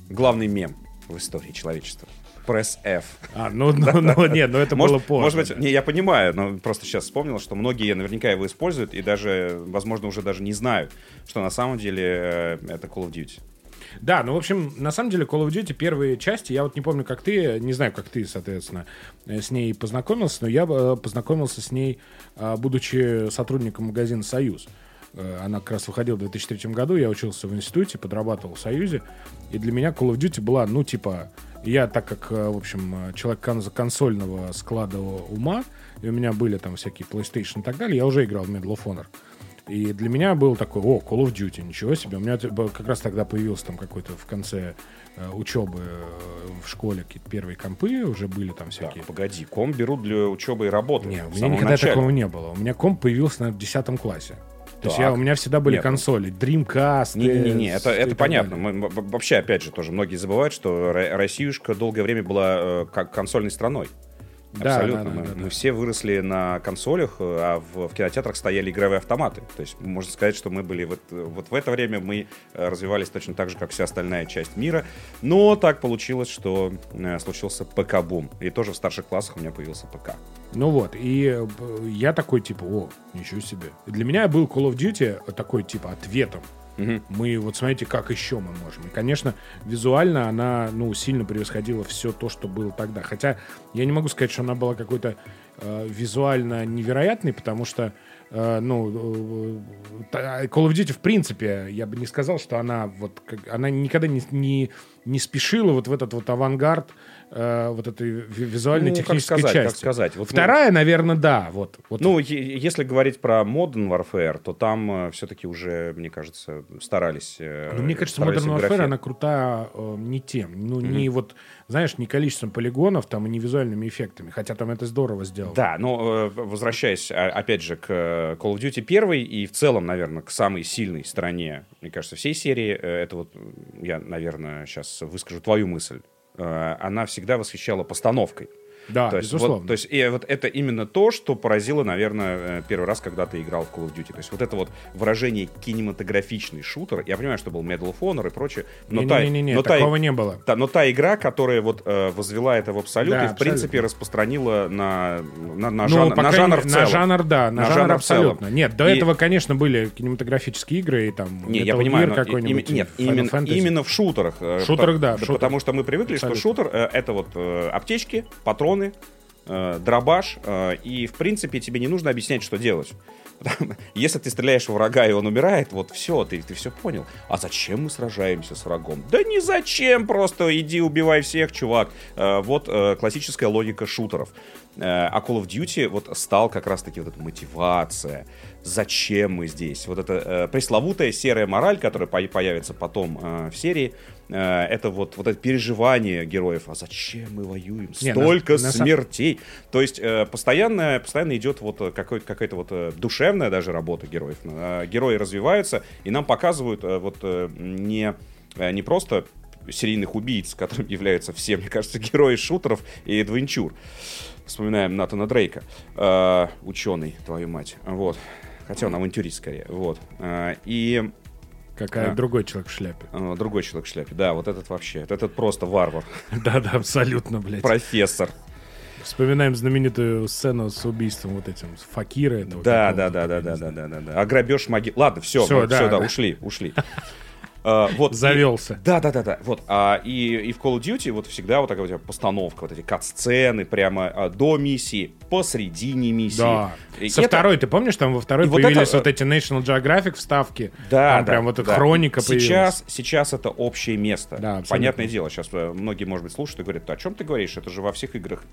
Главный мем в истории человечества. Press F. А, ну, ну, ну, нет, ну это Может, было позже. может быть, не, я понимаю, но просто сейчас вспомнил, что многие наверняка его используют и даже, возможно, уже даже не знают, что на самом деле э, это Call of Duty. Да, ну, в общем, на самом деле, Call of Duty первые части, я вот не помню, как ты, не знаю, как ты, соответственно, э, с ней познакомился, но я э, познакомился с ней, будучи сотрудником магазина «Союз». Э, Она как раз выходила в 2003 году, я учился в институте, подрабатывал в «Союзе», и для меня Call of Duty была, ну, типа, я, так как, э, в общем, э, человек кон- консольного склада ума, и у меня были там всякие PlayStation и так далее, я уже играл в Medal of Honor. И для меня был такой, о, Call of Duty, ничего себе. У меня как раз тогда появился там какой-то в конце э, учебы э, в школе какие-то первые компы, уже были там всякие. погоди, ком берут для учебы и работы. Не, у меня никогда начале. такого не было. У меня комп появился, наверное, в 10 классе. То есть я, у меня всегда были Нет, консоли. Dreamcast. Не-не-не, это, это понятно. Мы- вообще, опять же, тоже многие забывают, что Ро- Россиюшка долгое время была э, консольной страной. Да, Абсолютно. да, да, мы, да, мы да. все выросли на консолях, э, а в, в кинотеатрах стояли игровые автоматы. То есть можно сказать, что мы были вот, вот в это время мы э, развивались точно так же, как вся остальная часть мира. Но так получилось, что э, случился ПК-бум. И тоже в старших классах у меня появился ПК. Ну вот, и я такой, типа, о, ничего себе. Для меня был Call of Duty такой, типа, ответом. Мгм. Мы, вот смотрите, как еще мы можем. И, конечно, визуально она, ну, сильно превосходила все то, что было тогда. Хотя я не могу сказать, что она была какой-то э, визуально невероятный, потому что ну, э, Call of Duty, в принципе, я бы не сказал, что она вот, как, она никогда не, не, не спешила вот в этот вот авангард э, вот этой визуальной Ну, как сказать, как части. сказать. Вот, ну, Вторая, наверное, да. Вот, вот Ну, если говорить про Modern Warfare, то там все-таки уже, мне кажется, старались. э, Ну, мне кажется, старались Modern Warfare, графе- она крута э, не тем. Ну, не вот, знаешь, не количеством полигонов там и не визуальными эффектами. Хотя там это здорово сделано. Да, но э, возвращаясь, а, опять же, к э, Call of Duty 1 и в целом, наверное, к самой сильной стороне, мне кажется, всей серии, э, это вот, я, наверное, сейчас выскажу твою мысль, она всегда восхищала постановкой. Да, то, есть, безусловно. вот, то есть и вот это именно то, что поразило, наверное, э, первый раз, когда ты играл в Call of Duty. То есть вот это вот выражение кинематографичный шутер. Я понимаю, что был Medal of Honor и прочее, но та, Не-не-не, но та- такого не было. та- но та игра, которая вот э, возвела это в абсолют Да, и в принципе абсолютно. распространила на, на, на, Ну, жан- по на жанр в целом. На жанр, да, на, На жанр, жанр абсолютно. Нет, до И- этого, конечно, были кинематографические игры, и там Не, я Metal понимаю, Gear но какой-нибудь, им- нет, именно, Fantasy. именно в шутерах. э, В шутерах, да, да, шутерах. Потому что мы привыкли, что Абсолютно. шутер э, это вот э, аптечки, патроны, э, дробаш, э, и в принципе тебе не нужно объяснять, что делать. Если ты стреляешь в врага, и он умирает, вот все, ты, ты все понял. А зачем мы сражаемся с врагом? Да не зачем, просто иди убивай всех, чувак. Э, Вот э, классическая логика шутеров. Э, А Call of Duty вот стал как раз-таки вот эта мотивация. Зачем мы здесь? Вот эта э, пресловутая серая мораль, которая по- появится потом э, в серии, э, это вот, вот это переживание героев. А зачем мы воюем? Не, на- Столько на смертей. То есть э, постоянно, постоянно идет вот э, какой- какая-то вот э, душевная даже работа героев. Э, Герои развиваются, и нам показывают э, вот э, не, э, не просто серийных убийц, которым являются все, мне кажется, герои шутеров и адвенчур. Вспоминаем Натана Дрейка, э, ученый, твою мать. Вот. Хотя он авантюрист скорее. Вот. Э, и Какая Да. другой человек в шляпе. э, другой человек в шляпе. Да, вот этот вообще. Этот просто варвар. Да-да, абсолютно, блядь. Профессор. Вспоминаем знаменитую сцену с убийством вот этим, Факира. Да, да, да, да, да, знаю. да, да, да. А грабеж могил. Ладно, все, все, да, да, да. ушли, ушли. А, Вот, и- Завелся. Да, да, да, да. Вот. А, и, и в Call of Duty вот всегда вот такая тебя постановка, вот эти кат-сцены прямо а, до миссии, посредине миссии. Да. И Со это- второй, ты помнишь, там во второй И вот появились это, вот эти National Geographic вставки? Да, Там да, прям вот эта да. хроника сейчас, сейчас это общее место. Да, абсолютно. Понятное дело, сейчас э, многие, может быть, слушают и говорят, о чем ты говоришь? Это же во всех играх.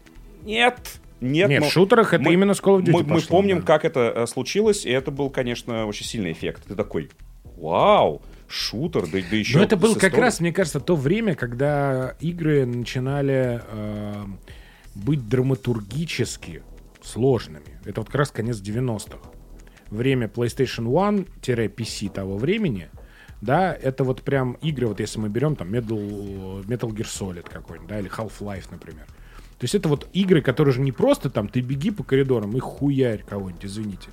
Нет, нет. Нет, но в шутерах это мы- именно с Call of Duty Мы, мы пошло, помним, да. как это э, случилось, и это был, конечно, очень сильный эффект. Ты такой, вау, шутер, да, да еще Но это было как историей». раз, мне кажется, то время, когда игры начинали э, быть драматургически сложными. Это вот как раз конец 90-х. Время PlayStation 1-PC того времени, да, это вот прям игры, вот если мы берем там Metal, Metal Gear Solid какой-нибудь, да, или Half-Life, например. То есть это вот игры, которые же не просто там ты беги по коридорам и хуярь кого-нибудь, извините.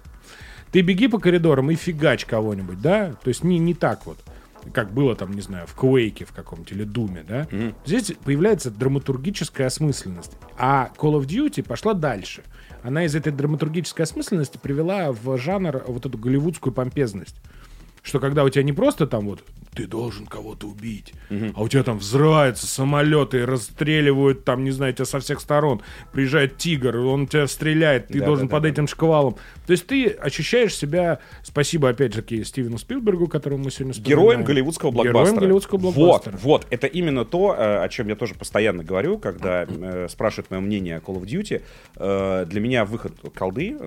Ты беги по коридорам и фигач кого-нибудь, да? То есть не, не так вот, как было там, не знаю, в Квейке в каком-то или Думе, да? Здесь появляется драматургическая осмысленность. А Call of Duty пошла дальше. Она из этой драматургической осмысленности привела в жанр вот эту голливудскую помпезность. Что когда у тебя не просто там вот ты должен кого-то убить, а у тебя там взрываются самолеты, расстреливают там, не знаю, тебя со всех сторон. Приезжает тигр, он тебя стреляет, ты Да, должен да, да, под да. этим шквалом. То есть ты ощущаешь себя, спасибо опять же Стивену Спилбергу, которого мы сегодня вспоминаем. Героем голливудского блокбастера. Героем голливудского блокбастера. Вот, вот. Это именно то, э, о чем я тоже постоянно говорю, когда э, спрашивают мое мнение о Call of Duty. Э, для меня выход колды,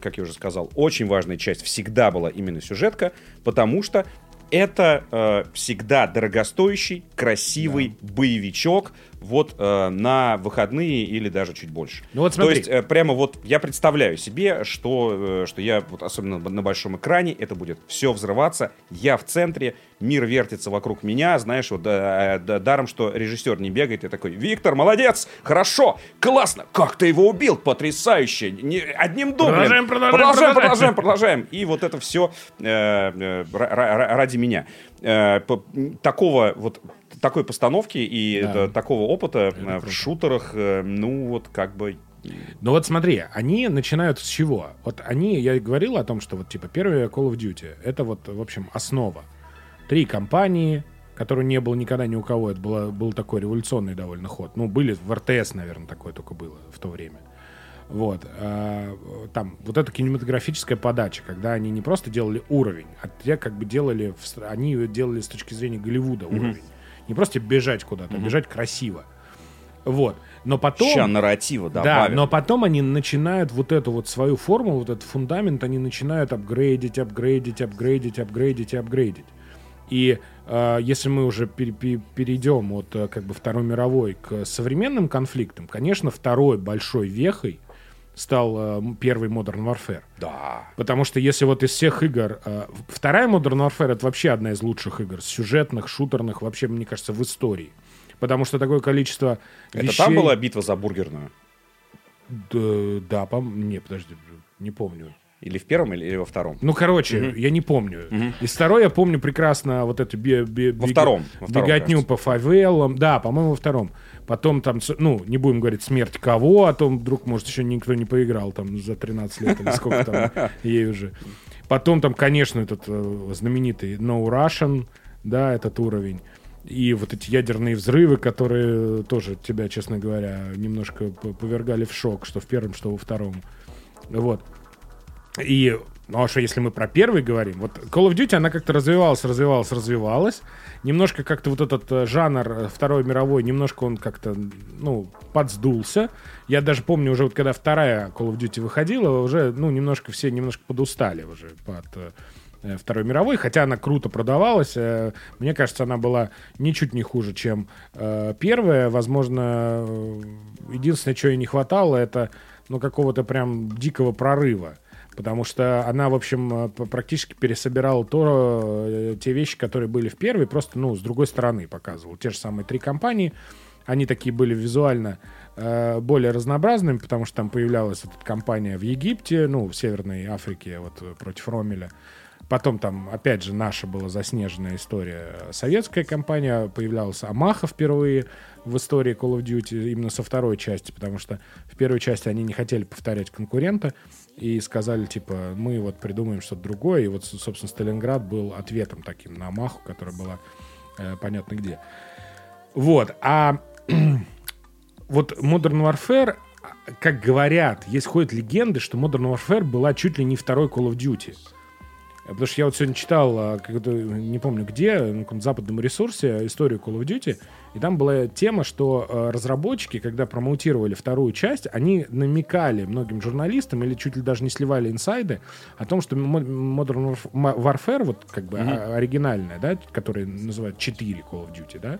как я уже сказал, очень важная часть всегда была именно сюжетка, потому что это э, всегда дорогостоящий, красивый боевичок вот э, на выходные или даже чуть больше. Ну вот То смотри. есть э, прямо вот я представляю себе, что, э, что я, вот особенно на большом экране, это будет все взрываться, я в центре, мир вертится вокруг меня, знаешь, вот э, да- даром, что режиссер не бегает, и такой, Виктор, молодец, хорошо, классно, как ты его убил, потрясающе, Не- одним дублем. Продолжаем, продолжаем, продолжаем, продолжаем. продолжаем. И вот это все ради меня. Э, по- такого вот такой постановки и Да. это- такого опыта э, в круто. шутерах, э, ну вот как бы Ну вот смотри, они начинают с чего? Вот они, я и говорил о том, что вот типа первые Call of Duty, это вот, в общем, основа. Три компании, которой не было никогда ни у кого, это было, был такой революционный довольно ход. Ну, были в РТС, наверное, такое только было в то время. Вот. А, там вот эта кинематографическая подача, когда они не просто делали уровень, а те как бы делали, они делали с точки зрения Голливуда уровень. Не просто бежать куда-то, а бежать красиво. Вот. Но потом... Ща нарратива Да, добавим. но потом они начинают вот эту вот свою формулу, вот этот фундамент, они начинают апгрейдить, апгрейдить, апгрейдить, апгрейдить и апгрейдить. И э, если мы уже пере- пере- перейдем от э, как бы Второй мировой к современным конфликтам, конечно, второй большой вехой стал э, первый Modern Warfare. Да. Потому что если вот из всех игр... э, вторая Modern Warfare — это вообще одна из лучших игр. Сюжетных, шутерных, вообще, мне кажется, в истории. Потому что такое количество Это вещей... там была битва за бургерную? Да, да, пом- не, подожди, не помню. Или в первом, или во втором? Ну, короче, я не помню. Из второй я помню прекрасно вот эту бе- бе- Во втором, во втором, беготню кажется. по фавелам. Да, по-моему, во втором. Потом там, ну, не будем говорить смерть кого, а то вдруг, может, еще никто не поиграл там за 13 лет или сколько там ей уже. Потом там, конечно, этот э, знаменитый No Russian, да, этот уровень. И вот эти ядерные взрывы, которые тоже тебя, честно говоря, немножко повергали в шок, что в первом, что во втором. Вот. И, ну а что, если мы про первый говорим, вот Call of Duty, она как-то развивалась, развивалась, развивалась. Немножко как-то вот этот э, жанр э, Второй мировой, немножко он как-то, ну, подсдулся. Я даже помню уже, вот когда вторая Call of Duty выходила, уже, ну, немножко все немножко подустали уже под э, Второй мировой, хотя она круто продавалась. Мне кажется, она была ничуть не хуже, чем первая. Возможно, единственное, чего ей не хватало, это ну, какого-то прям дикого прорыва. Потому что она, в общем, э, практически пересобирала то, э, те вещи, которые были в первой, просто, ну, с другой стороны показывала. Те же самые три компании, они такие были визуально э, более разнообразными, потому что там появлялась эта компания в Египте, ну, в Северной Африке, вот э, против Ромеля. Потом там, опять же, наша была заснеженная история. Советская компания, появлялась Амаха впервые в истории Call of Duty, именно со второй части, потому что в первой части они не хотели повторять конкурента и сказали, типа, мы вот придумаем что-то другое. И вот, собственно, Сталинград был ответом таким на Амаху, которая была э, понятно где. Вот, а вот Modern Warfare, как говорят, есть ходят легенды, что Modern Warfare была чуть ли не второй Call of Duty. Потому что я вот сегодня читал, а, не помню где, на каком-то западном ресурсе историю Call of Duty, и там была тема, что э, разработчики, когда промоутировали вторую часть, они намекали многим журналистам или чуть ли даже не сливали инсайды о том, что Mo- Modern Warfare, вот как бы а- оригинальная, да, которая называют 4 Call of Duty, да,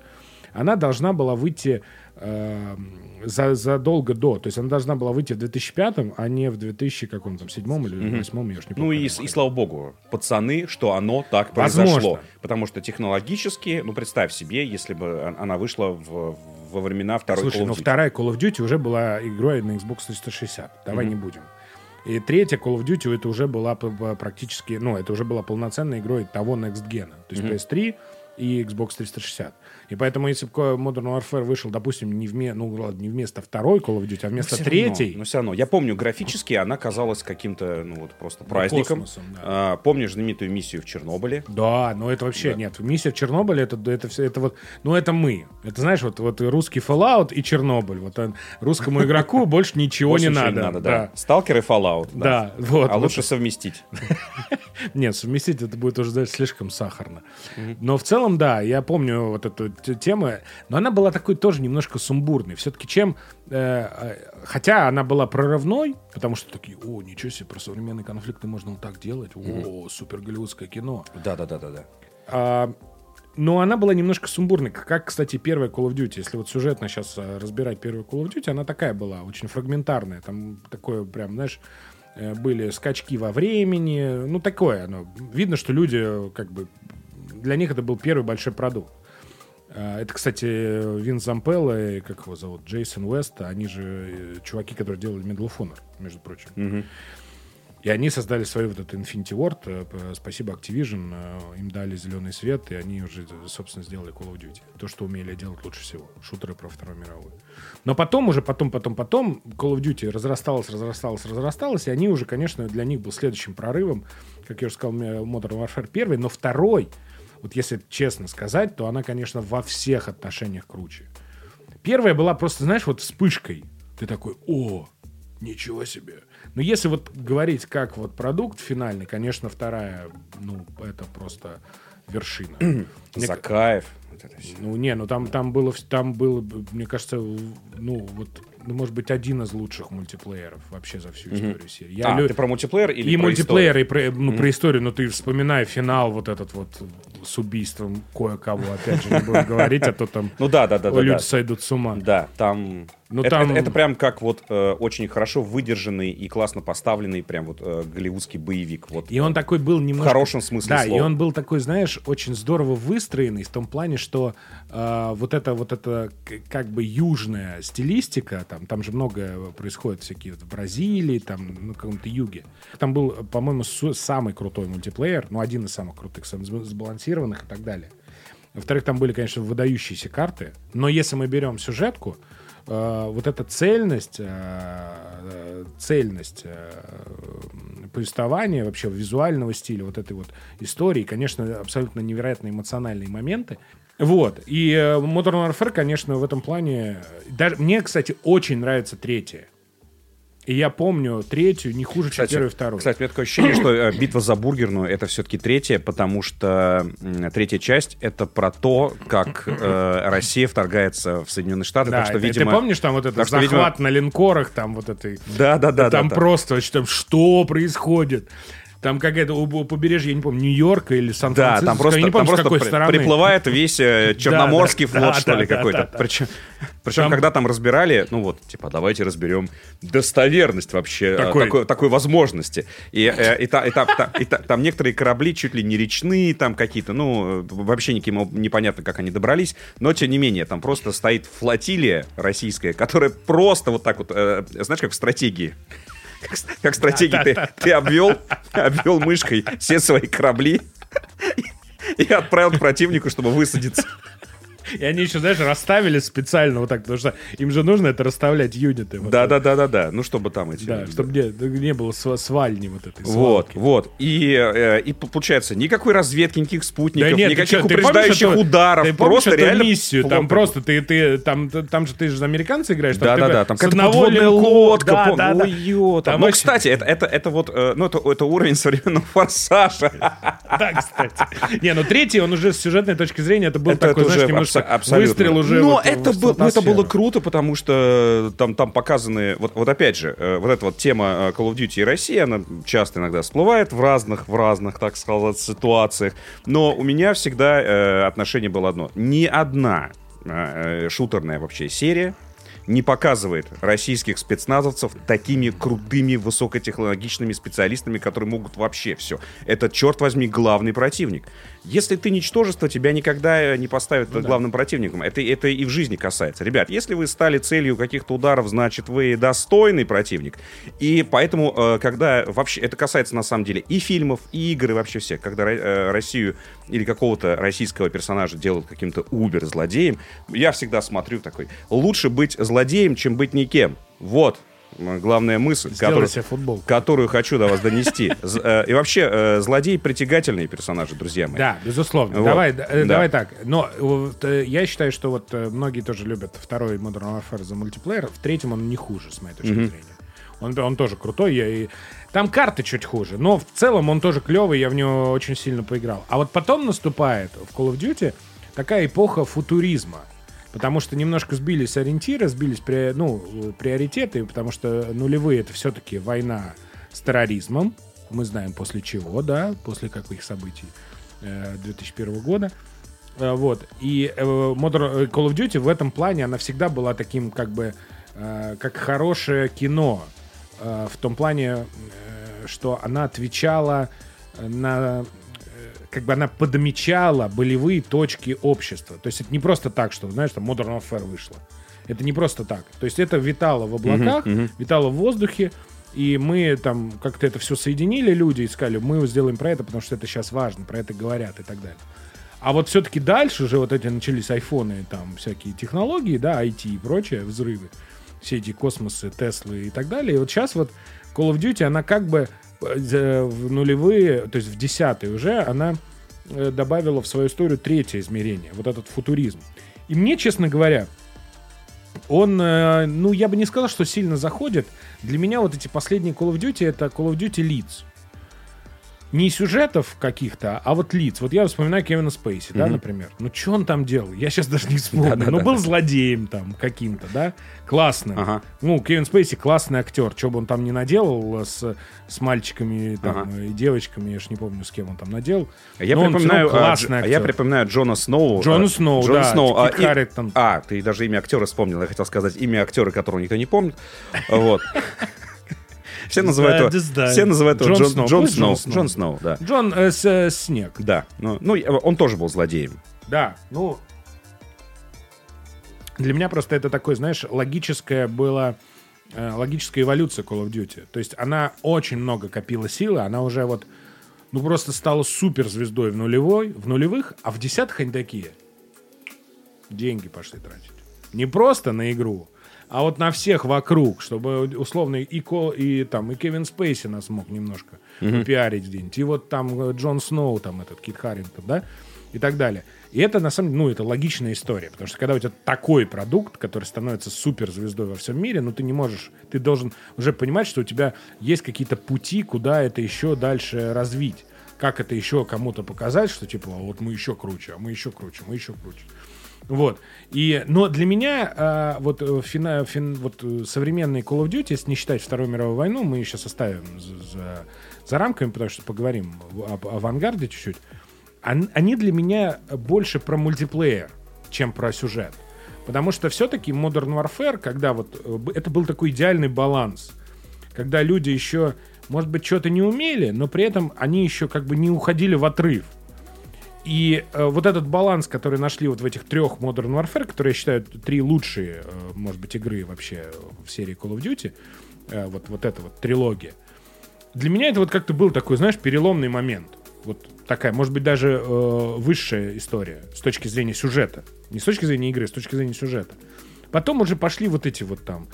она должна была выйти э, за- задолго до. То есть она должна была выйти в 2005, а не в 2000 каком там седьмом или восьмом, я уж не помню. Ну и, и слава богу, пацаны, что оно так Возможно. произошло. Потому что технологически, ну представь себе, если бы он- она вышла в- во времена второй Слушай, Call of ну Duty. вторая Call of Duty уже была игрой на Xbox 360. Давай не будем. И третья Call of Duty это уже была практически, ну, это уже была полноценной игрой того Next Gen. То есть PS3 и Xbox 360. И поэтому, если бы Modern Warfare вышел, допустим, не, вме, ну, ладно, не вместо второй Call of Duty, а вместо третьей, равно, но все равно. Я помню, графически она казалась каким-то, ну вот просто праздником. космосом, да. А, помнишь знаменитую миссию в Чернобыле? Да, но это вообще нет. Миссия в Чернобыле это, это все, это вот, ну это мы. Это знаешь, вот, вот русский Fallout и Чернобыль. Вот он, русскому игроку больше ничего не надо. да. Сталкер и Fallout. Да, вот. А лучше совместить. Нет, совместить это будет уже знаешь, слишком сахарно. Но в целом, да, я помню вот эту т- тему, но она была такой тоже немножко сумбурной. Все-таки чем... э, э, хотя она была прорывной, потому что такие, о, ничего себе, про современные конфликты можно вот так делать. О, супер голливудское кино. Да-да-да-да-да. А, но она была немножко сумбурной, как- кстати, первая Call of Duty. Если вот сюжетно сейчас разбирать первую Call of Duty, она такая была, очень фрагментарная. Там такое прям, знаешь, э, были скачки во времени. Ну, такое оно. Видно, что люди, э, как бы, для них это был первый большой продукт. А, Это, кстати, Вин Зампелло и, как его зовут, Джейсон Уэст, они же э, чуваки, которые делали Medal of Honor, между прочим. И они создали свой вот этот Infinity Ward. э, Спасибо Activision. э, Им дали зеленый свет, и они уже, собственно, сделали Call of Duty. То, что умели делать лучше всего. Шутеры про Вторую мировую. Но потом уже, потом, потом, потом Call of Duty разрасталась, разрасталась, разрасталась, и они уже, конечно, для них был следующим прорывом, как я уже сказал, Modern Warfare первый, но второй, вот если честно сказать, то она, конечно, во всех отношениях круче. Первая была просто, знаешь, вот вспышкой. Ты такой, о, ничего себе. Но если вот говорить как вот продукт финальный, конечно, вторая, ну, это просто вершина. Мне За кайф. Вот ну, не, ну там, там было, там было, мне кажется, ну, вот, ну, может быть, один из лучших мультиплееров вообще за всю историю серии. Я а, лю- ты про мультиплеер или и про мультиплеер, и про, ну, про историю, но ты вспоминай финал вот этот вот с убийством кое-кого, опять же, не буду говорить, а то там Ну да, да, да, люди сойдут с ума. Да, там... Ну, это, там- это- это прям как вот э, очень хорошо выдержанный и классно поставленный прям вот э, голливудский боевик. Вот. И он такой был немножко... хорошем смысле Да, слова. и он был такой, знаешь, очень здорово выстроенный в том плане, что э, вот это вот это к- как бы южная стилистика, там, там же многое происходит всякие в Бразилии, там, на каком-то юге. Там был, по-моему, самый крутой мультиплеер, ну, один из самых крутых, самых сб- сбалансированных и так далее. Во-вторых, там были, конечно, выдающиеся карты, но если мы берем сюжетку, вот эта цельность, э, э, цельность э, повествования, вообще визуального стиля, вот этой вот истории, конечно, абсолютно невероятно эмоциональные моменты. Вот. И э, Modern Warfare, конечно, в этом плане... э, Даже, мне, кстати, очень нравится третья. И я помню третью не хуже, чем первую и вторую. Кстати, у меня такое ощущение, что э, битва за бургерную это все-таки третья, потому что третья часть это про то, как э, Россия вторгается в Соединенные Штаты. да, так что, видимо, ты помнишь там вот этот что, захват видимо- на линкорах, там вот этой... Да, да, да, там да, да. просто там что происходит? Там какая-то у, у побережья, я не помню, Нью-Йорка или Да, Сан-Франциско. там просто, я не помню, там просто при- стороны. приплывает весь э, Черноморский да, флот, да, что ли, да, какой-то. да, да. Причем, причем Там- когда там разбирали, ну вот, типа, давайте разберем достоверность вообще э, Такой- такой, такой возможности. И, э, и, та- и та- та- и та- там некоторые корабли чуть ли не речные, там какие-то, ну, вообще никем об- непонятно, как они добрались, но тем не менее, там просто стоит флотилия российская, которая просто вот так вот, э, знаешь, как в стратегии. Как, как стратегии ты, ты обвел, обвел мышкой все свои корабли и отправил к противнику, чтобы высадиться. И они еще, знаешь, расставили специально вот так, потому что им же нужно это расставлять юниты. вот Да, да, да, да, да. Ну, чтобы там эти. Да, чтобы не, не было сва- свальни вот этой Вот, свалки. вот. И, э, и получается, никакой разведки, никаких спутников, Да нет, ты никаких ты помнишь упреждающих эту- ударов. Ты помнишь просто эту реально. миссию? Там плохо. просто ты, ты там, там же ты же за американца играешь. там Да, ты да, да, там какая-то подводная лодка, Да, помню. да, да. Ой, там. Там Ну, очень- кстати, это, это, это вот, э, ну, это, это уровень современного форсажа. Да, кстати. Не, ну третий, он уже с сюжетной точки зрения, это был Это- такой, это знаешь, немножко абсо- абсолютно. выстрел уже Но вот это, был- это было круто, потому что там, там показаны... Вот, вот опять же, э, вот эта вот тема э, Call of Duty и России, она часто иногда всплывает в разных, в разных, так сказать, ситуациях. Но у меня всегда э, отношение было одно. Ни одна э, э, шутерная вообще серия не показывает российских спецназовцев такими крутыми, высокотехнологичными специалистами, которые могут вообще все. Это, черт возьми, главный противник. Если ты ничтожество, тебя никогда э, не поставят главным противником. Это, это и в жизни касается. Ребят, если вы стали целью каких-то ударов, значит, вы достойный противник. И поэтому, э, когда вообще... Это касается, на самом деле, и фильмов, и игр, и вообще всех. Когда э, Россию или какого-то российского персонажа делают каким-то убер-злодеем, я всегда смотрю такой, лучше быть злодеем, чем быть никем. Вот главная мысль, которую, которую хочу до вас донести. Э, И вообще, э, злодей притягательные персонажи, друзья мои. Да, безусловно. Вот. Давай, э, Да. давай так. Но вот, я считаю, что вот многие тоже любят второй Modern Warfare за мультиплеер. В третьем он не хуже, с моей точки зрения. Он, он тоже крутой. Я и... Там карты чуть хуже, но в целом он тоже клевый, я в него очень сильно поиграл. А вот потом наступает в Call of Duty такая эпоха футуризма. Потому что немножко сбились ориентиры, сбились при, ну, э, приоритеты, потому что нулевые это все-таки война с терроризмом. Мы знаем после чего, да, после каких событий э, 2001 года. Э, Вот. И э, Modern, э, Call of Duty в этом плане, она всегда была таким, как бы, э, как хорошее кино. Э, В том плане, э, что она отвечала на... Как бы она подмечала болевые точки общества. То есть это не просто так, что, знаешь, там Modern Warfare вышло. Это не просто так. То есть это витало в облаках, витало в воздухе, и мы там как-то это все соединили, люди, и сказали, мы сделаем про это, потому что это сейчас важно, про это говорят и так далее. А вот все-таки дальше уже вот эти начались айфоны, там всякие технологии, да, IT и прочее, взрывы, все эти космосы, Теслы и так далее. И вот сейчас вот Call of Duty, она как бы в нулевые, то есть в десятые уже, она э, добавила в свою историю третье измерение, вот этот футуризм. И мне, честно говоря, он, э, ну, я бы не сказал, что сильно заходит. Для меня вот эти последние Call of Duty это Call of Duty Leads. Не сюжетов каких-то, а вот лиц. Вот я вспоминаю Кевина Спейси, да, например. Ну, что он там делал? Я сейчас даже не вспомню. Ну, был злодеем там каким-то, да? Классным. Ага. Ну, Кевин Спейси классный актер. Что бы он там не наделал с, с мальчиками там, Ага. и девочками, я ж не помню, с кем он там наделал. А Я Но припоминаю, а, классный а актер. я припоминаю Джона Сноу. Джона а, Сноу, Джона да, Сноу. А, и- а, ты даже имя актера вспомнил. Я хотел сказать имя актера, которого никто не помнит. Вот. Все называют его, Да, да. все называют его Джон Сноу. Джон Сноу. Джон Сноу, да. Джон э, с- э, Снег. Да. Ну, ну, он тоже был злодеем. Да, ну... Для меня просто это такое, знаешь, логическое было... э, логическая эволюция Call of Duty. То есть она очень много копила силы, она уже вот... Ну, просто стала суперзвездой в нулевой, в нулевых, а в десятых они такие. Деньги пошли тратить. Не просто на игру, а вот на всех вокруг, чтобы условно и, Ко, и, там, и Кевин Спейси нас мог немножко пиарить где-нибудь. И вот там э, Джон Сноу, там этот Кит Харрингтон, да, и так далее. И это, на самом деле, ну, это логичная история, потому что когда у тебя такой продукт, который становится суперзвездой во всем мире, ну, ты не можешь, ты должен уже понимать, что у тебя есть какие-то пути, куда это еще дальше развить. Как это еще кому-то показать, что типа, «А вот мы еще круче, а мы еще круче, мы еще круче. Вот. И, но для меня а, вот, э, фина- фин- вот э, современные Call of Duty, если не считать Вторую мировую войну, мы сейчас оставим за, за, за рамками, потому что поговорим об авангарде чуть-чуть. Они для меня больше про мультиплеер, чем про сюжет. Потому что все-таки Modern Warfare, когда вот э, это был такой идеальный баланс, когда люди еще, может быть, что-то не умели, но при этом они еще как бы не уходили в отрыв. И э, вот этот баланс, который нашли вот в этих трех Modern Warfare, которые я считаю три лучшие, э, может быть, игры вообще в серии Call of Duty, э, вот, вот эта вот трилогия, для меня это вот как-то был такой, знаешь, переломный момент. Вот такая, может быть, даже э, высшая история с точки зрения сюжета. Не с точки зрения игры, а с точки зрения сюжета. Потом уже пошли вот эти вот там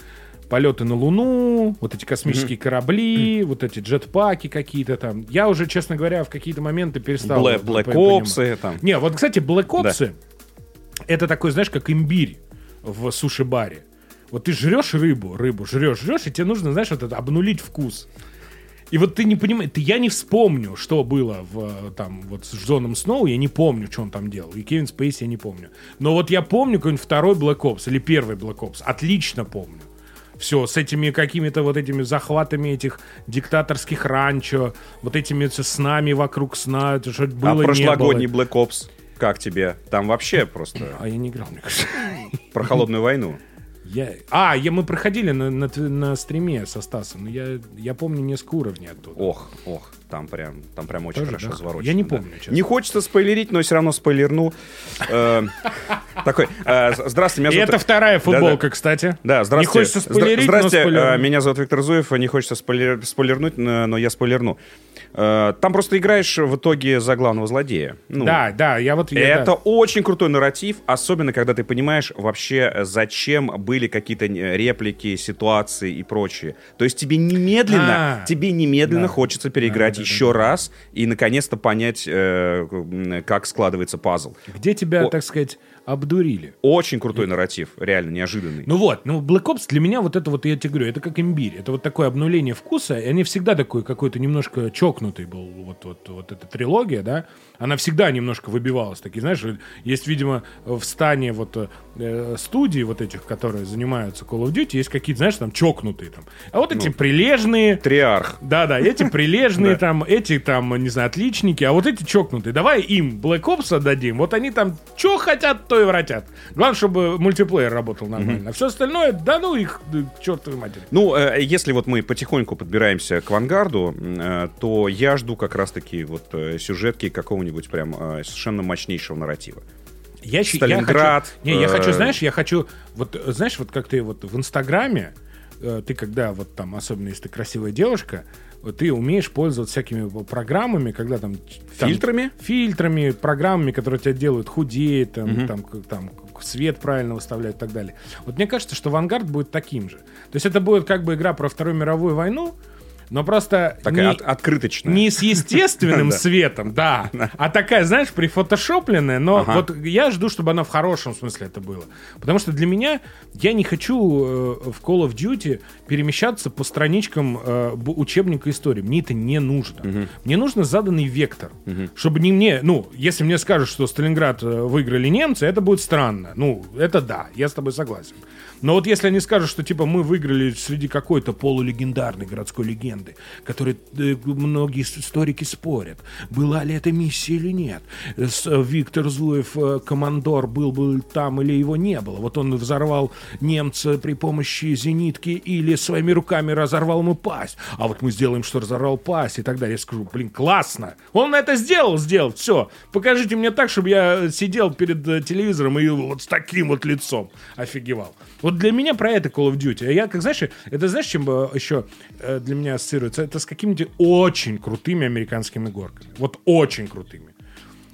полеты на Луну, вот эти космические корабли, вот эти джетпаки какие-то там. Я уже, честно говоря, в какие-то моменты перестал... Блэ- вот, Black по- понимать. Ops там. Не, вот, кстати, Black Ops это такой, знаешь, как имбирь в суши-баре. Вот ты жрешь рыбу, рыбу жрешь, жрешь, и тебе нужно, знаешь, вот это обнулить вкус. И вот ты не понимаешь, ты, я не вспомню, что было в, там, вот с Джоном Сноу, я не помню, что он там делал. И Кевин Спейси я не помню. Но вот я помню какой-нибудь второй Black Ops или первый Black Ops. Отлично помню. Все, с этими какими-то вот этими захватами этих диктаторских ранчо, вот этими с- снами вокруг сна, это что было, а прошлогодний. Black Ops, как тебе? Там вообще просто А я не играл, мне кажется. про холодную войну. Я... А, я, мы проходили на, на, на стриме со Стасом, но я, я помню несколько уровней оттуда. Ох, ох, там прям, там прям очень Тоже, хорошо да? заворочено. Я не да. помню, честно. Не хочется спойлерить, но все равно спойлерну. Э, Такой, э, здравствуйте, меня зовут... это вторая футболка, кстати. Да, здравствуйте. Не хочется спойлерить, Здрасте, э, меня зовут Виктор Зуев, не хочется спойлер- спойлернуть, но я спойлерну. Там просто играешь в итоге за главного злодея. Ну, Да, да, я вот... я- Это да. очень крутой нарратив, особенно когда ты понимаешь вообще, зачем были какие-то реплики, ситуации и прочее. То есть тебе немедленно, А, тебе немедленно да. хочется переиграть Да, еще да. раз и наконец-то понять, э, как складывается пазл. Где тебя, О. так сказать, обдурили? Очень крутой нарратив, реально неожиданный. Ну вот, ну Black Ops для меня вот это вот, я тебе говорю, это как имбирь. Это вот такое обнуление вкуса, и они всегда такой какой-то немножко чокнутый был, вот, вот, вот эта трилогия, да, она всегда немножко выбивалась. Такие, знаешь, есть, видимо, в стане вот э, студий вот этих, которые занимаются Call of Duty, есть какие-то, знаешь, там чокнутые там. А вот эти прилежные, Триарх. да-да, эти прилежные там, эти там, не знаю, отличники, а вот эти чокнутые. Давай им Black Ops отдадим. Вот они там что хотят, то и вратят. Главное, чтобы мультиплеер работал нормально. А все остальное, да ну их, к чертовой матери. Ну, э, если вот мы потихоньку подбираемся к Вангарду, э, то я жду как раз-таки вот э, сюжетки какого-нибудь прям э, совершенно мощнейшего нарратива. Я, Сталинград, Я хочу, не, я э, хочу, знаешь, я хочу, вот э, знаешь, вот как ты вот в Инстаграме, э, ты когда вот там, особенно если ты красивая девушка, ты умеешь пользоваться всякими программами, когда там... там Фильтрами? фильтрами, программами, которые тебя делают худее, там, там, к- там, к- свет правильно выставляют и так далее. Вот мне кажется, что Вангард будет таким же. То есть это будет как бы игра про Вторую мировую войну, но просто Такая не, от- открыточная. не с естественным светом, да, а такая, знаешь, прифотошопленная, но вот я жду, чтобы она в хорошем смысле это было. Потому что для меня, я не хочу э, в Call of Duty перемещаться по страничкам э, учебника истории. Мне это не нужно. Мне нужно заданный вектор. Чтобы не мне, ну, если мне скажут, что Сталинград э, выиграли немцы, это будет странно. Ну, это да, я с тобой согласен. Но вот если они скажут, что типа мы выиграли среди какой-то полулегендарной городской легенды, которой э, многие историки спорят, была ли эта миссия или нет, с- э, Виктор Зуев, э, командор, был бы там или его не было, вот он взорвал немца при помощи зенитки или своими руками разорвал ему пасть, а вот мы сделаем, что разорвал пасть и так далее. Я скажу, блин, классно, он это сделал, сделал, все, покажите мне так, чтобы я сидел перед э, телевизором и вот с таким вот лицом офигевал. Вот для меня про это Call of Duty. А я, как знаешь, это знаешь, чем э, еще э, для меня ассоциируется? Это с какими-то очень крутыми американскими горками. Вот очень крутыми.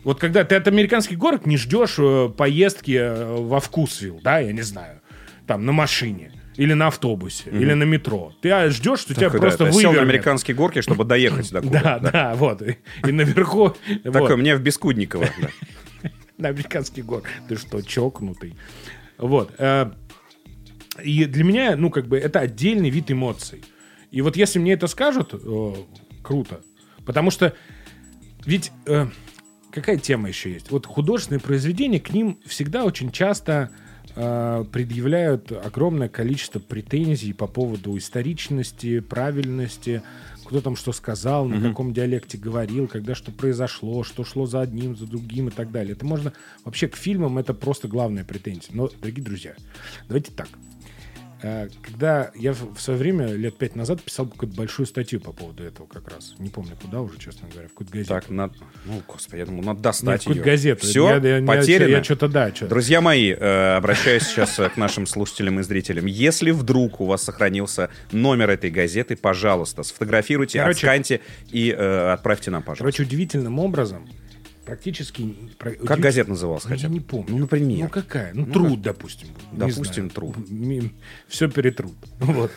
Вот когда ты от американских горок не ждешь э, поездки во Вкусвилл, да, я не знаю, там на машине или на автобусе, или на метро. Ты а, ждешь, что тебя Такой, да, просто ты сел на вывернет. американские горки, чтобы доехать до Да, да, вот. И, наверху... Такой, вот. мне в Бескудниково. да. на американский гор. Ты что, чокнутый? Вот. И для меня, ну, как бы, это отдельный вид эмоций. И вот если мне это скажут, э, круто. Потому что ведь э, какая тема еще есть? Вот художественные произведения, к ним всегда очень часто э, предъявляют огромное количество претензий по поводу историчности, правильности, кто там что сказал, на каком диалекте говорил, когда что произошло, что шло за одним, за другим и так далее. Это можно... Вообще к фильмам это просто главная претензия. Но, дорогие друзья, давайте так. Э, Когда я в свое время, лет пять назад, писал какую-то большую статью по поводу этого как раз. Не помню, куда уже, честно говоря, в какую-то газету. Так, надо... Ну, господи, я думал, надо Нет, достать в какую-то ее. газету. Все, Я- я- я- потеряно. Я, что-то, да, что Друзья мои, э, обращаюсь сейчас э, к нашим слушателям и зрителям. Если вдруг у вас сохранился номер этой газеты, пожалуйста, сфотографируйте, Короче- отсканьте и э, отправьте нам, пожалуйста. Короче, удивительным образом, практически... Как газета называлась Ну, хотя Я бы? не помню. Ну, например. Ну, какая? Ну, труд, допустим. Допустим. «Труд». Все перетрут. Вот.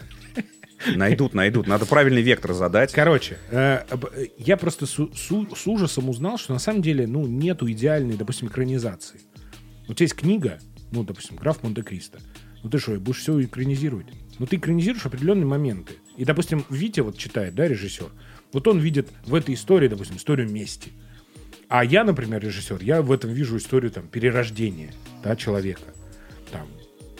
Найдут, найдут. Надо правильный вектор задать. Короче, э, э, я просто с, с- ужасом узнал, что на самом деле, ну, нету идеальной, допустим, экранизации. У тебя есть книга, ну, допустим, «Граф Монте-Кристо». Ну ты что, будешь все экранизировать? Ну ты экранизируешь определенные моменты. И, допустим, Витя вот читает, да, режиссер. Вот он видит в этой истории, допустим, историю мести. А я, например, режиссер, я в этом вижу историю там перерождения, да, человека. Там,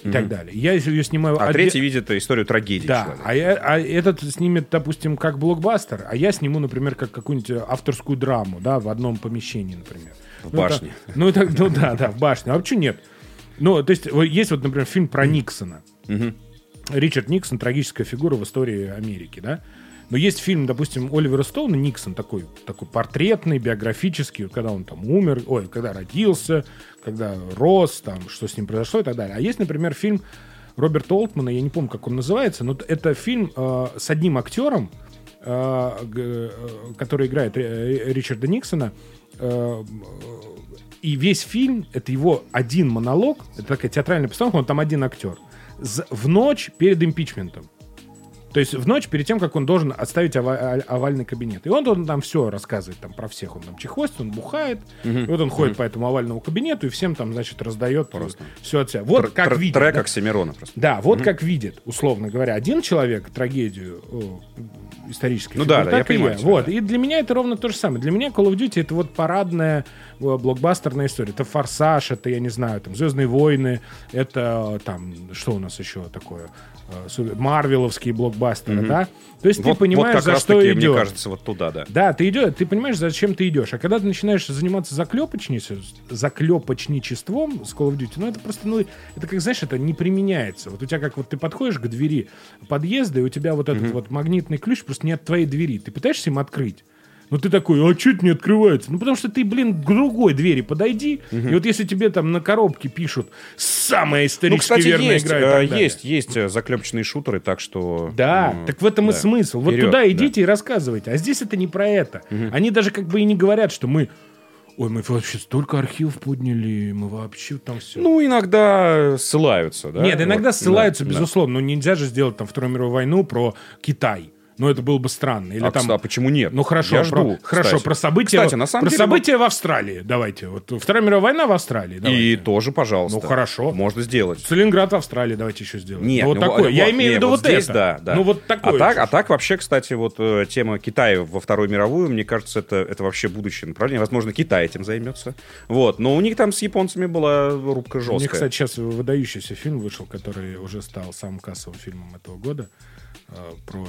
и так далее. Я ее снимаю... А отде- третий видит историю трагедии да, человека. а, я- а этот снимет, допустим, как блокбастер, а я сниму, например, как какую-нибудь авторскую драму, да, в одном помещении, например. В Ну, башне. это- ну, это, ну да, да, в башне. А почему нет? Ну, то есть, есть вот, например, фильм про Никсона. Ричард Никсон, трагическая фигура в истории Америки, да? Но есть фильм, допустим, Оливера Стоуна «Никсон», такой, такой портретный, биографический, когда он там умер, ой, когда родился, когда рос, там, что с ним произошло и так далее. А есть, например, фильм Роберта Олтмана, я не помню, как он называется, но это фильм э, с одним актером, э, э, который играет э, Ричарда Никсона, э, и весь фильм — это его один монолог, это такая театральная постановка, он там один актер, в ночь перед импичментом. То есть в ночь перед тем, как он должен отставить ова- а- овальный кабинет. И он, он там все рассказывает там про всех. Он там чехвостит, он бухает. И вот он ходит по этому овальному кабинету и всем там, значит, раздает Просто. все от себя. Вот Тр- как тр- видит. Трек да? Оксимирона просто. Да, вот как видит, условно говоря, один человек трагедию исторической Ну фигуры, да, да, я понимаю тебя, Вот. да. И для меня это ровно то же самое. Для меня Call of Duty это вот парадная э, блокбастерная история. Это Форсаж, это, я не знаю, там, Звездные войны, это там, что у нас еще такое? Э, Марвеловские блокбастеры, да? То есть Вот, ты понимаешь, вот как за раз что таки, идешь. мне кажется, вот туда, да. Да, ты идешь, ты понимаешь, зачем ты идешь. А когда ты начинаешь заниматься заклепочничеством, заклепочничеством с Call of Duty, ну это просто, ну, это как, знаешь, это не применяется. Вот у тебя как вот ты подходишь к двери подъезда, и у тебя вот этот вот магнитный ключ просто не от твоей двери. Ты пытаешься им открыть. Ну ты такой, а что это не открывается? Ну потому что ты, блин, к другой двери подойди. И вот если тебе там на коробке пишут самая Ну, исторически кстати, верная есть, игра и э, так далее». есть, есть э, заклепочные шутеры, так что... Да, ну, так в этом и да. смысл. Вот Вперед, туда да. идите и рассказывайте. А здесь это не про это. Они даже как бы и не говорят, что мы... Ой, мы вообще столько архивов подняли, мы вообще там все... Ну, иногда ссылаются, да? Нет, иногда Вот, ссылаются, да, да. безусловно, но нельзя же сделать там Вторую мировую войну про Китай. Ну, это было бы странно. Или А, там... а почему нет? Ну хорошо, Я про, жду, хорошо, кстати. про события, Кстати, на самом про деле, события в Австралии. Давайте. Вот Вторая мировая война в Австралии. И давайте. тоже, пожалуйста. Ну, хорошо. Можно сделать. Сталинград в Австралии давайте еще сделаем. Нет, ну, вот ну, такое. вот, Я имею в виду вот вот, здесь, это. да, да. Ну вот такое. А так, а так вообще, кстати, вот э, тема Китая во Вторую мировую, мне кажется, это, это вообще будущее направление. Возможно, Китай этим займется. Вот. Но у них там с японцами была рубка У жесткая. них, кстати, сейчас выдающийся фильм вышел, который уже стал самым кассовым фильмом этого года. э, Про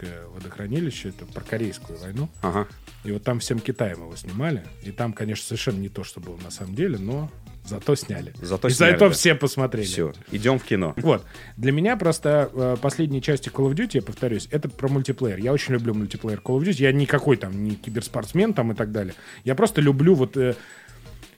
Чусинское водохранилище. Это про Корейскую войну. Ага. И вот там всем Китаем его снимали. И там, конечно, совершенно не то, что было на самом деле, но зато сняли. Зато и сняли, зато да. все посмотрели. Все, идем в кино. Вот. Для меня просто э, последние части Call of Duty, я повторюсь, это про мультиплеер. Я очень люблю мультиплеер Call of Duty. Я никакой там не киберспортсмен там и так далее. Я просто люблю вот... э,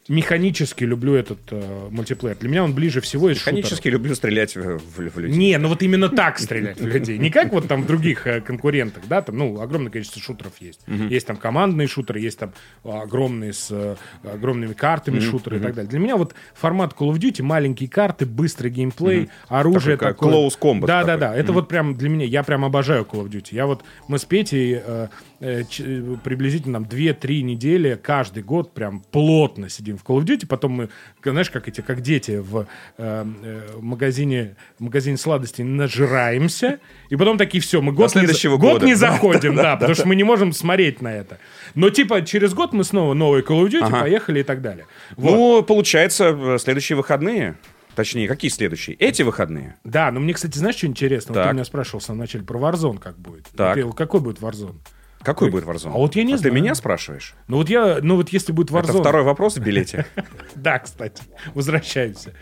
механически люблю этот э, мультиплеер. Для меня он ближе всего из шутеров. Механически люблю стрелять в, в- в людей. Не, ну вот именно так стрелять в людей. Не как вот там в других э, конкурентах, да, там, ну, огромное количество шутеров есть. Есть там командные шутеры, есть там э, огромные с э, огромными картами шутеры и так далее. Для меня вот формат Call of Duty, маленькие карты, быстрый геймплей, оружие Такой, такое. close combat Да, да, такой. да. Это вот прям для меня, я прям обожаю Call of Duty. Я вот, мы с Петей э, приблизительно там 2-3 недели каждый год прям плотно сидим в Call of Duty, потом мы, знаешь, как эти, как дети в э, э, магазине, в магазине сладостей нажираемся, и потом такие, все, мы год, не, год года. не Да, заходим, да, потому что мы не можем смотреть на это. Но типа через год мы снова новый Call of Duty, Ага. поехали и так далее. Вот. Ну, получается, э, следующие выходные. Точнее, какие следующие? Эти выходные. Да, но мне, кстати, знаешь, что интересно? Вот Так. ты меня спрашивал в самом начале про Warzone как будет. Так. Вот какой будет Warzone? Какой будет Warzone? А вот я не ты знаю. меня спрашиваешь? Ну вот я, ну вот если будет Warzone... Это второй вопрос в билете. Да, кстати, возвращаемся.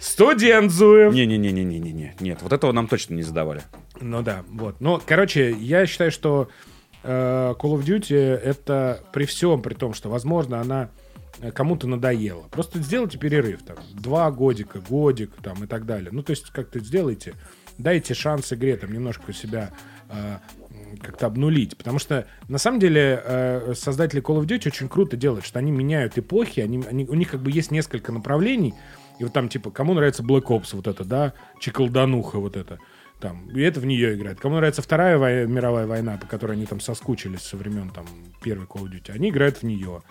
Студент Зуев. Не-не-не-не-не-не. Нет, вот этого нам точно не задавали. Ну да, вот. Ну, короче, я считаю, что э, Call of Duty это при всем, при том, что, возможно, она э, кому-то надоела. Просто сделайте перерыв, там, два годика, годик, там, и так далее. Ну, то есть, как-то сделайте, дайте шанс игре, там, немножко себя э, как-то обнулить. Потому что, на самом деле, э, создатели Call of Duty очень круто делают, что они меняют эпохи, они, они- у них как бы есть несколько направлений, и вот там, типа, кому нравится Black Ops, вот это, да, Чиколдануха, вот это, там, и это в нее играет. Кому нравится Вторая вой- мировая война, по которой они там соскучились со времен, там, первой Call of Duty, они играют в нее.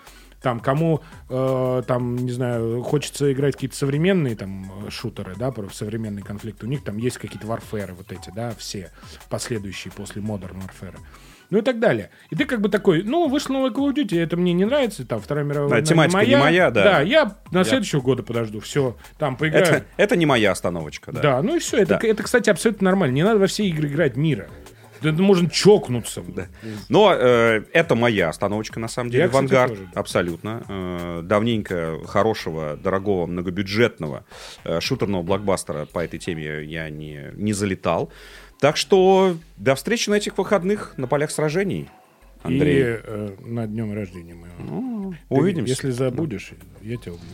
Там, кому, э, там, не знаю, хочется играть какие-то современные там э, шутеры, да, про современный конфликт, у них там есть какие-то варферы вот эти, да, все последующие после Modern Warfare. Ну и так далее. И ты как бы такой, ну, вышла новая Call of Duty, это мне не нравится, там, Вторая мировая Да, война тематика не моя, да. Да, я на следующего года подожду, все, там поиграю. Это, это не моя остановочка, да. Да, ну и все. Это, Да. это, кстати, абсолютно нормально. Не надо во все игры играть мира. Да Это можно чокнуться. Но э, это моя остановочка, на самом деле, Я, кстати, «Вангард». тоже, да. Абсолютно. Э, давненько хорошего, дорогого, многобюджетного э, шутерного блокбастера по этой теме я не, не залетал. Так что до встречи на этих выходных на полях сражений, Андрей. И э, на днем рождения моего. Ну, Ты, увидимся. Если забудешь, я тебя убью.